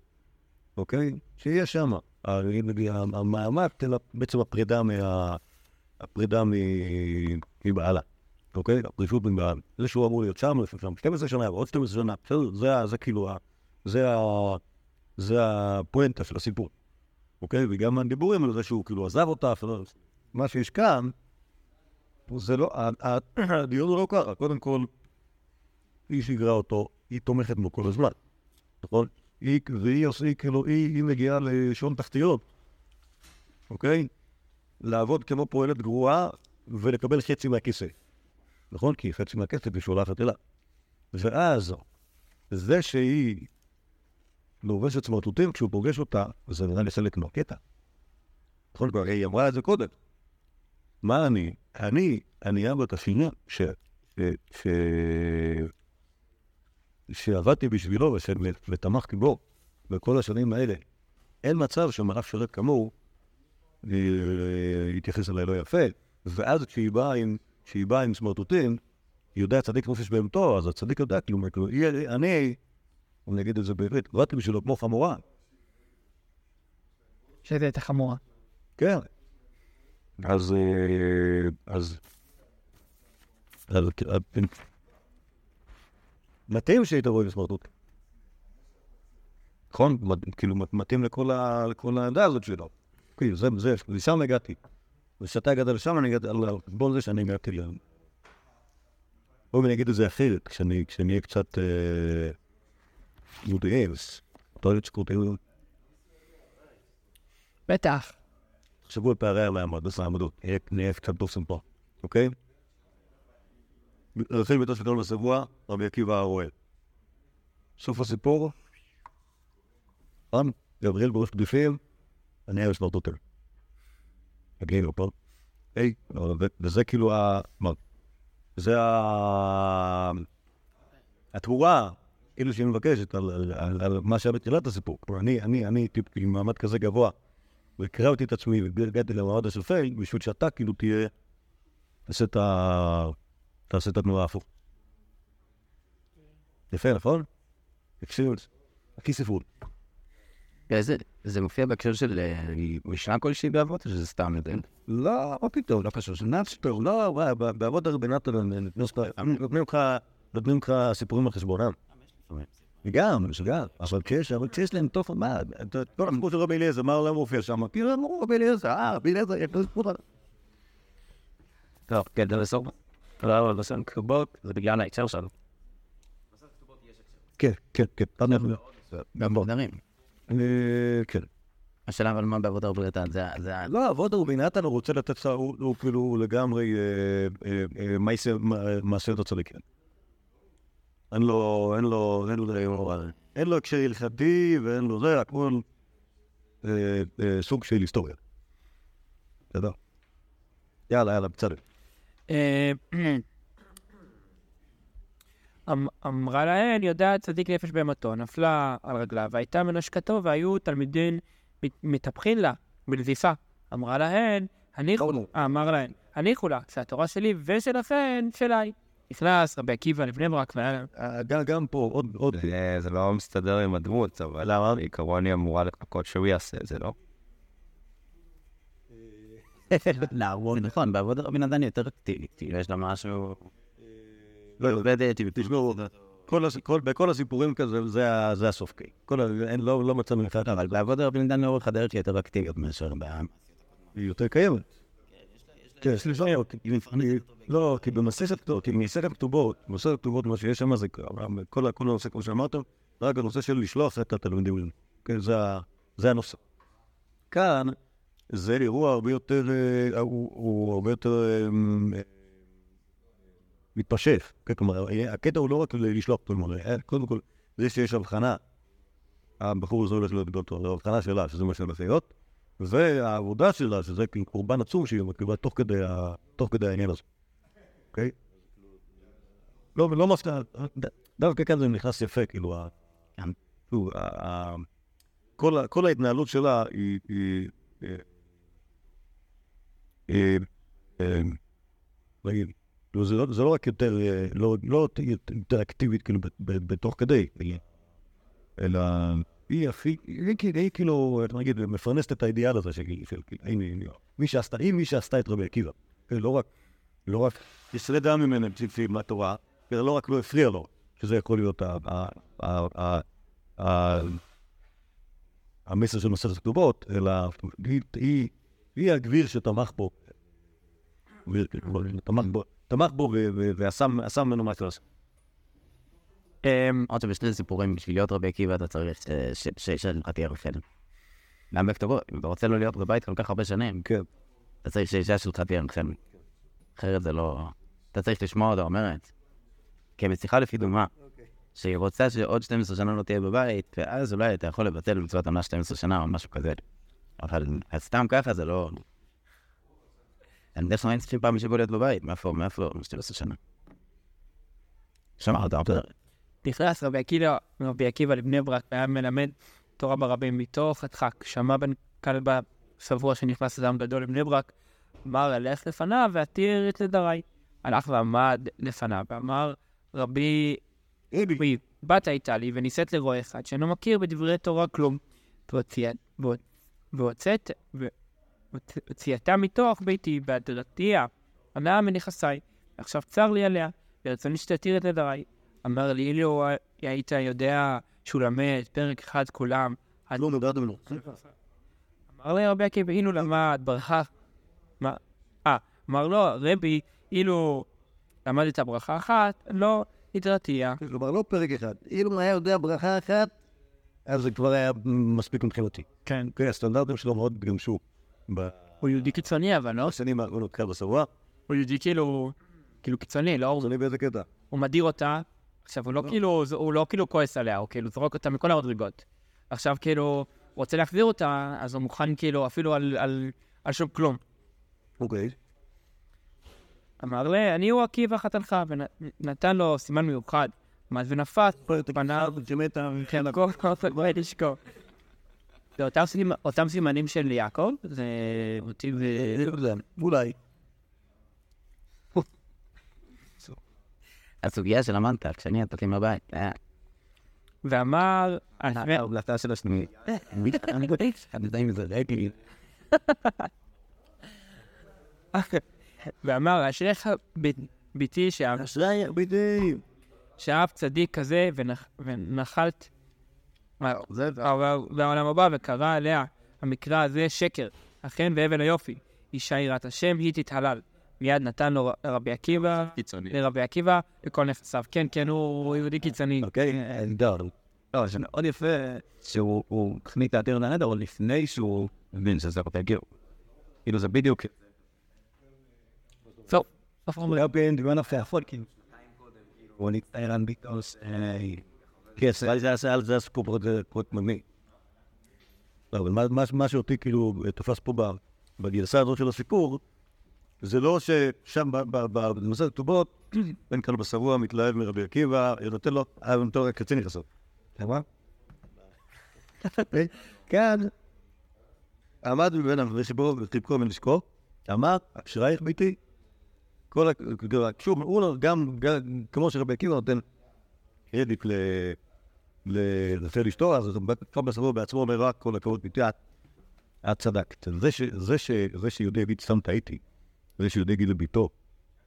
אוקיי? שיהיה שם. המאמץ, בעצם הפרידה מה... הפרידה מבעלה. אוקיי? הפרישות מבעל. זה שהוא אמור להיות שם, לפני שם 12 שנה, ועוד 12 שנה, בסדר, זה כאילו, ה- זה, ה- זה הפואנטה של הסיפור. אוקיי? וגם הדיבורים על זה שהוא כאילו עזב אותה, מה שיש כאן, זה לא, הדיון הוא לא ככה. קודם כל, היא שיגרה אותו, היא תומכת בו כל הזמן, נכון? היא, והיא עושה, כאילו, היא, היא מגיעה לשעון תחתיות, אוקיי? לעבוד כמו פועלת גרועה ולקבל חצי מהכיסא. נכון? כי חצי מהכסף היא שולחת אליו. ואז, זה שהיא לובשת סמרטוטים, כשהוא פוגש אותה, זה נראה לי חלק מהקטע. נכון? כבר היא אמרה את זה קודם. מה אני? אני, אני אבא את השנייה, ש... ש... שעבדתי בשבילו. ותמכתי בו בכל השנים האלה. אין מצב שמלאך שרת כמוהו אה, יתייחס אליי לא יפה. ואז כשהיא באה עם שהיא באה עם סמרטוטים, יודע צדיק נופש בהמתו, אז הצדיק יודע, "היא- אני, אני אגיד את זה בעברית, עבדתי בשבילו כמו חמורה, שזה הייתה חמורה. כן. אז, אה, אז, אה, מתאים שהיית רואה בסמרטוט. נכון? כאילו, מת- מתאים לכל העמדה הזאת שלו. כאילו, זה, זה, לשם הגעתי. וכשאתה הגעת לשם, אני הגעתי על חשבון זה שאני הגעתי ל... בואו אני אגיד את זה אחרת, כשאני כשאני אהיה קצת אה, מודיעינס. אתה יודע שקוראים בטח. תחשבו על פערי המעמד, בסדר, העמדות, נהיה- קצת דופסם פה, אוקיי? נתחיל ביתו של גדול בשבוע, רבי עקיבא הרועה. סוף הסיפור, פעם, גבריאל בראש קדושים, אני ארץ מרטוטל. מגיעים לפה, היי, וזה כאילו ה... זה ה... התמורה, כאילו שהיא מבקשת על, על, על, על מה שהיה בתחילת הסיפור. כלומר, אני, אני, אני, טיפ, עם מעמד כזה גבוה, והקרבתי את עצמי והגעתי למעמד השופל, בשביל שאתה כאילו תהיה, תעשה את ה... תעשה את התנועה ההפוך. יפה, נכון? תקשיבו, הכי ספרות. זה, זה מופיע בהקשר של אה, משנה כלשהי באבות, או שזה סתם יודע? לא, מה פתאום, לא קשור, זה נאצ'טר, לא, ב- ב- בעבוד הרבה לך, נותנים לך סיפורים על חשבונם. גם, גם, אבל כשיש, אבל כשיש להם תופעה, מה, אתה- כל הסיפור של רבי אליעזר, מה למה מופיע שם? כאילו, אמרו רבי אליעזר, אה, רבי אליעזר, יש לו סיפור על... טוב, כן, זה בסוף. לא, לא, בסוף כתובות, זה בגלל ההקשר שלנו. כן, כן, כן, אנחנו... גם בורדרים. אה, כן. השאלה אבל מה בעבודה ובריאתה, זה ה- זה ה... לא, עבוד רבי נתן, הוא רוצה לתת, לך- הוא כאילו לגמרי אה, אה, מעשה- מע- מעשה את הצדיקים. אין לו, אין לו, אין לו, אין לו הקשר הלכתי ואין לו זה, הכל אה, אה, סוג של היסטוריה. בסדר? יאללה, יאללה, בסדר. אה, *clears throat* אמ- אמרה להן, יודעת צדיק נפש בהמתו, נפלה על רגליו, והייתה מנשקתו, והיו תלמידים מת- מטפחין לה בנזיפה. אמרה להן, הניחו, אה, אמר להן, הניחו לה, שהתורה שלי ושלכן שלי. נכנס רבי עקיבא לבני ברק, והיה אה, גם- גם פה, עוד, עוד, זה- זה לא מסתדר עם הדמות, אבל למה? בעיקרון היא אמורה לחכות שהוא יעשה את זה, לא? *laughs* לעבוד. נכון, בעבודה רבי נתן היא יותר אקטיבית, כאילו יש לה משהו... לא, עובדת, היא תשמעו, כל הס- כל- בכל הסיפורים כזה, זה הסוף קיי. כל ה- אין- לא לא מצאנו אחד, אבל בעבודה רבי נתן לאורך הדרך היא יותר אקטיבית מאשר ב... היא יותר קיימת. כן, לא, כי במסכת כתובות, כי במסכת כתובות, במסכת כתובות, מה שיש שם זה כל הנושא, כמו שאמרתם, רק הנושא של לשלוח את התלמידים. כן, זה הנושא. כאן, זה אירוע הרבה יותר, אה, הוא הרבה יותר אה, אה, מתפשט. כן, כלומר, הקטע הוא לא רק לשלוח ללמוד, אה, קודם כל, זה שיש הבחנה, הבחור הזה הולך להיות דוקטור, זו הבחנה שלה, שזה מה שהולך להיות, והעבודה שלה, שזה כאילו קורבן עצום שהיא מקריבה תוך כדי ה- תוך כדי העניין הזה, אוקיי? לא, לא מפתיע, דווקא כאן זה נכנס יפה, כאילו, ה- כל ה- כל ההתנהלות שלה היא... היא- היא- אה, נגיד, כאילו, זה לא- זה לא רק יותר, אה, לא לא יותר אקטיבית, כאילו, בתוך כדי, אלא היא הכי, היא כאילו- כאילו, נגיד, מפרנסת את האידיאל הזה של, הנה, מי שעשתה, היא מי שעשתה את רבי עקיבא. כן, לא רק, לא רק, יסרדה ממנה בסיסי מהתורה, זה לא רק לא הפריע לו, שזה יכול להיות המסר של מסכת הכתובות, אלא היא- הגביר שתמך בו. כאילו, תמך בו, ועשה עשה ממנו מה לעשות. אמ, עוד שבשני סיפורים, בשביל להיות רבי עקיבא אתה צריך ש- ש- ש- שאשתך תהיה רחל. גם בכתובות, אם אתה רוצה לא להיות בבית כל כך הרבה שנים, כן. אתה צריך שאישה שלך תהיה רחל. אחרת זה לא... אתה צריך לשמוע אותה אומרת. כמשיחה לפי דוגמה, שהיא רוצה שעוד 12 שנה לא תהיה בבית, ואז אולי אתה יכול לבטל מצוות עונה 12 שנה או משהו כזה. אבל סתם ככה זה לא... אני כלל הייתי צריכים פעם בשבוע להיות בבית, מאיפה, מאיפה 12 שנה. שמע, אתה נכנס רבי עקיבא, רבי עקיבא לבני ברק והיה מלמד תורה ברבים מתוך הדחק. שמע בן כלבא סבוע שנכנס אדם גדול לבני ברק, אמר אלך לפניו ועתיר את נדרי. הלך ועמד לפניו ואמר, רבי, רבי, באת איתה לי ונישאת לרועה אחד שאינו מכיר בדברי תורה כלום. והוצאת, ו- והוצ- והוציאתה מתוך ביתי בהדרתיה, הנאה מנכסיי. עכשיו צר לי עליה, ברצוני שתתיר את נדריי. אמר לי, אילו היית יודע שהוא למד פרק אחד כולם, לא נודעת ממנו. אמר לי רבי עקיבא, אילו למד ברכה... מה? אה, אמר לו, רבי, אילו למדת ברכה אחת, לא התרתיה. כלומר, לא פרק אחד. אילו היה יודע ברכה אחת, אז זה כבר היה מספיק מבחינתי. כן. כן, הסטנדרטים שלו מאוד התגמשו הוא יהודי קיצוני, אבל לא? בשנים האחרונות כאן בסבוע. הוא יהודי כאילו... כאילו קיצוני, לא? אני באיזה קטע. הוא מדיר אותה. עכשיו, הוא לא כאילו, הוא לא כאילו כועס עליה, הוא כאילו זורק אותה מכל המדרגות. עכשיו, כאילו, רוצה להחזיר אותה, אז הוא מוכן כאילו אפילו על, על, על שום כלום. אוקיי. אמר לי, אני הוא עקיבא חתנך, ונתן לו סימן מיוחד. עמד ונפת, פניו, חלקו, לא ישקו. זה אותם סימנים של יעקב, זה אותי ו... אולי. הסוגיה שלמדת, כשאני יצאתי מהבית, אה, ואמר, ההמלצה של השני. אני יודע אם זה רגל. ואמר, אשריך ביתי שאב אשראי בידי. שאב צדיק כזה ונח- ונחלת אה, בעולם הבא, וקרא עליה המקרא הזה שקר, אכן והבל היופי. אישה יראת השם, היא תתהלל. מיד נתן לו רבי עקיבא, קיצוני. לרבי עקיבא, לכל נכסיו. כן, כן, הוא יהודי קיצוני. אוקיי, נהדר. לא, זה מאוד יפה שהוא הוא החליט להתיר לנדר עוד לפני שהוא הבין שזה הרבה הגיעו. כאילו זה בדיוק... טוב, סוף הוא אומרים. היה בין דימן אחרי הפולקים. הוא נצטער על ביטוס. כן, זה- הסיפור פרויקט מדהים. לא, אבל מה- מה- מה שאותי כאילו תפס פה בגרסה הזאת של הסיפור, זה לא ששם ב- ב- ב- במסכת כתובות, *clears throat* בן כלל בשבוע מתלהב מרבי עקיבא, נותן לו, היה נותן לו רק קצין נכנסות. למה? כאן עמד מבין וחיברו וחיבקו ונשקו, אמר, אשרייך ביתי. כל ה... שוב, הוא לא- גם, כמו שרבי עקיבא נותן קרדיט ל... ל- לרחל אשתו, אז כבר בסבבה בעצמו אומר רק כל הכבוד ביתי, את- צדקת. זה שיהודי יגיד סתם טעיתי, זה שיהודי יגיד לביתו,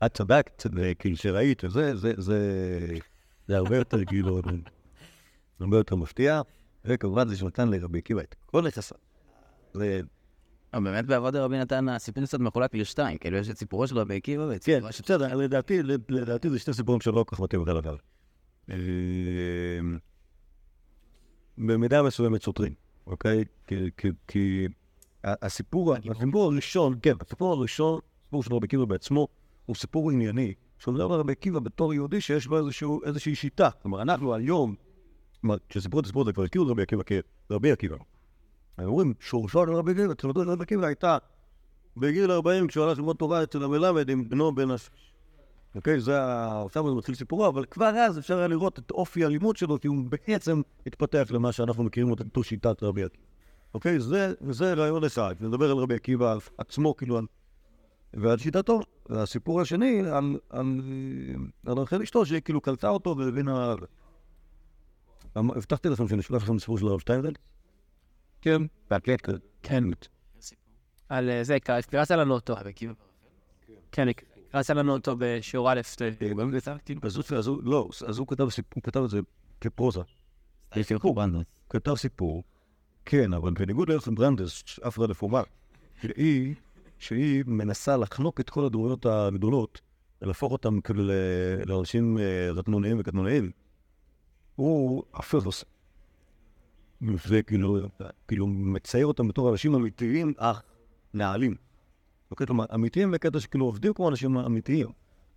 את צדקת, כאילו שראית, זה, זה, זה, זה הרבה יותר כאילו, הרבה יותר מפתיע, וכמובן זה שנתן לרבי עקיבא את כל נכסיו. זה באמת בעבוד רבי נתן הסיפור קצת מחולק לשתיים, כאילו יש את סיפורו של רבי עקיבא ואת כן, סיפורו של... בסדר, לדעתי, לדעתי זה שני סיפורים שלא כל כך מתאים אחד לשני. במידה מסוימת סותרים, אוקיי? כי- הסיפור הראשון, כן, הסיפור הראשון, הסיפור של רבי עקיבא בעצמו, הוא סיפור ענייני, שהוא מדבר על רבי עקיבא בתור יהודי שיש לו איזשהו- איזושהי שיטה. כלומר, אנחנו היום, כלומר, כשסיפרו את הסיפור הזה כבר הכירו את רבי עקיבא כרבי עקיבא. הם אומרים, שורשו של רבי עקיבא, תחילתו של רבי עקיבא הייתה בגיל 40, כשהוא הלך ללמוד תורה אצל המלמד עם בנו בן הש... אוקיי, זה. עכשיו הוא מתחיל סיפורו, אבל כבר אז אפשר היה לראות את אופי הלימוד שלו, כי הוא בעצם התפתח למה שאנחנו מכירים אותו שיטת רבי עקיבא. אוקיי, זה, זה רעיון אחד, נדבר על רבי עקיבא עצמו, כאילו, על... ועל שיטתו. והסיפור השני, על, על, על רחל אשתו, שהיא כאילו קלטה אותו והבינה... אמ- הבטחתי לכם שאני אשלח לכם סיפור של הרב שטיינזל? כן. בהקלט, כן. על אה, זה, קרא- קראת לנו אותו. כן, קראת לנו אותו בשיעור א'. אז הוא, לא, אז הוא כתב סיפור, כתב את זה כפרוזה. כתב סיפור, כן, אבל בניגוד לאלפן ברנדס, אף אחד לפורמט, שהיא, שהיא מנסה לחנוק את כל הדמויות הגדולות, ולהפוך אותם כאילו לאנשים אה, רטנוניים וקטנוניים. הוא עושה. וכאילו, כאילו מצייר אותם בתור אנשים אמיתיים, אך נעלים. אוקיי, כלומר, אמיתיים בקטע שכאילו עובדים כמו אנשים אמיתיים,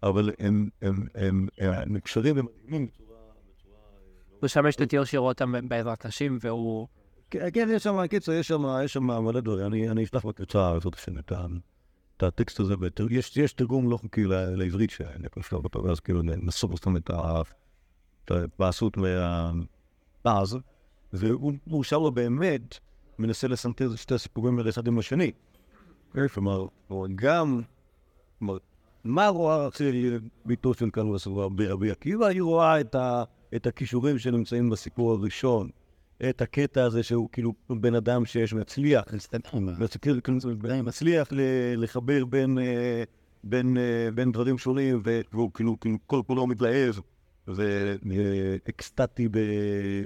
אבל הם, הם, הם, הם, נקשרים ומדהימים בצורה... הוא משמש לתיאור שירות בעזרת נשים, והוא... כן, כן, יש שם, קיצר, יש שם, יש שם מלא דברים. אני, אני אשלח בקבוצה הזאת את, את הטקסט הזה, יש, יש תרגום לא חוקי לעברית שאני לשלוח אותו, ואז כאילו נסוג סתם את ההתבאסות מהפעז, והוא הוא שם לו באמת מנסה לסנטר את שתי הסיפורים האלה אחד עם השני. כלומר, גם, כלומר, מה רואה אצל ביתו של קלו הסברה ברבי עקיבא? היא רואה את הכישורים שנמצאים בסיפור הראשון, את הקטע הזה שהוא כאילו בן אדם שיש מצליח, מצליח, מצליח ל- לחבר בין, אה, בין, אה, בין דברים שונים, והוא כאילו, כאילו כל כולו מתלהב ואקסטטי, ב...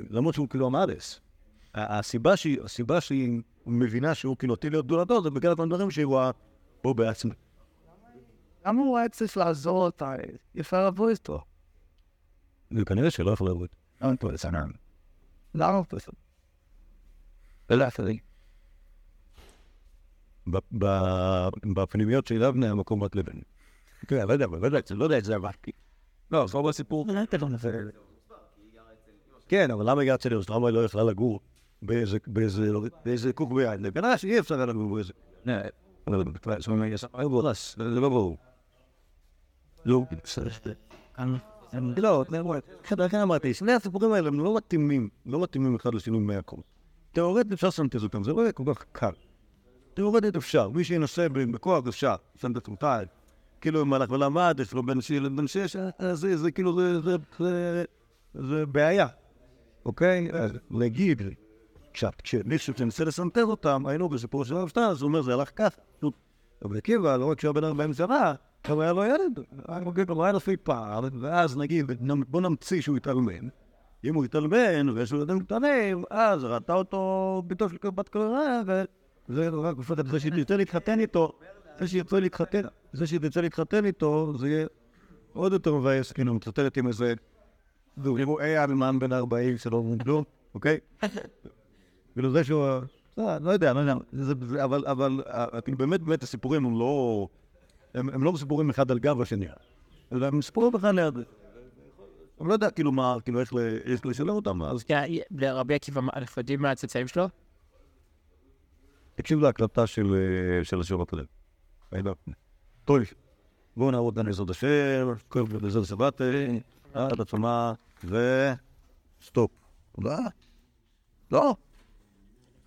למרות שהוא כאילו. ה- הסיבה שהיא, הסיבה שהיא מבינה שהוא כאילו עתיד להיות גדולתו, זה בגלל אותם דברים שהיא רואה פה בעצמה. למה הוא היה צריך לעזור אותה? יפה לבוא איתו. וכנראה שלא יכול לעבוד. למה הוא פשוט? ולאחרים. בפנימיות של אבנה המקום רק לבן. כן, לא יודע, לא יודע, לא יודע את זה אמרתי. לא, זה לא בסיפור. כן, אבל למה הגעת אצל למה היא לא יכלה לגור באיזה, קוק ביד? כנראה שאי אפשר היה לגור באיזה... זה לא ברור. לא, לא, לכן אמרתי, שני הסיפורים האלה הם לא מתאימים, לא מתאימים אחד לשני מהכל. תיאורטית אפשר לסנטז אותם, זה לא יהיה כל כך קל. תיאורטית אפשר, מי שינסה בכוח אפשר, סנטז אותה. כאילו אם הלך ולמד, יש לו בן שש, בן שש, אז זה, כאילו, זה, בעיה, אוקיי? להגיד, כשמישהו שמנסה לסנטז אותם, היינו בסיפור של הרב שטרן, אז הוא אומר, זה הלך ככה. רבי עקיבא, לא רק שהוא היה בן 40 שנה, גם היה לו ילד, היה לו לפי פער, ואז נגיד, בוא נמציא שהוא התאלמן. אם הוא התאלמן, ויש לו ילדים קטנים, אז ראתה אותו ביתו של בת קלרה, וזה רק בפרט זה שתרצה להתחתן איתו, זה שירצה להתחתן, זה שתרצה להתחתן איתו, זה יהיה עוד יותר מבאס, כאילו, מתחתנת עם איזה... היה אלמן בן 40 שלא אומרים כלום, אוקיי? *laughs* כאילו זה שהוא... לא, לא יודע, לא יודע, אבל, אבל, אה, כאילו באמת, באמת הסיפורים הם לא... הם, הם לא סיפורים אחד על גב השני, אלא הם סיפורים אחד ליד... אני לא יודע כאילו מה, כאילו איך איך לשלם אותם, אז לרבי עקיבא, אנחנו יודעים מה הצאצאים שלו? תקשיב להקלטה של, אה, הקודם. היינו. טוב, בואו נעבוד כאן בעזרת השם, כל בעזרת שבת, עד עצמה, וסטופ. לא? לא?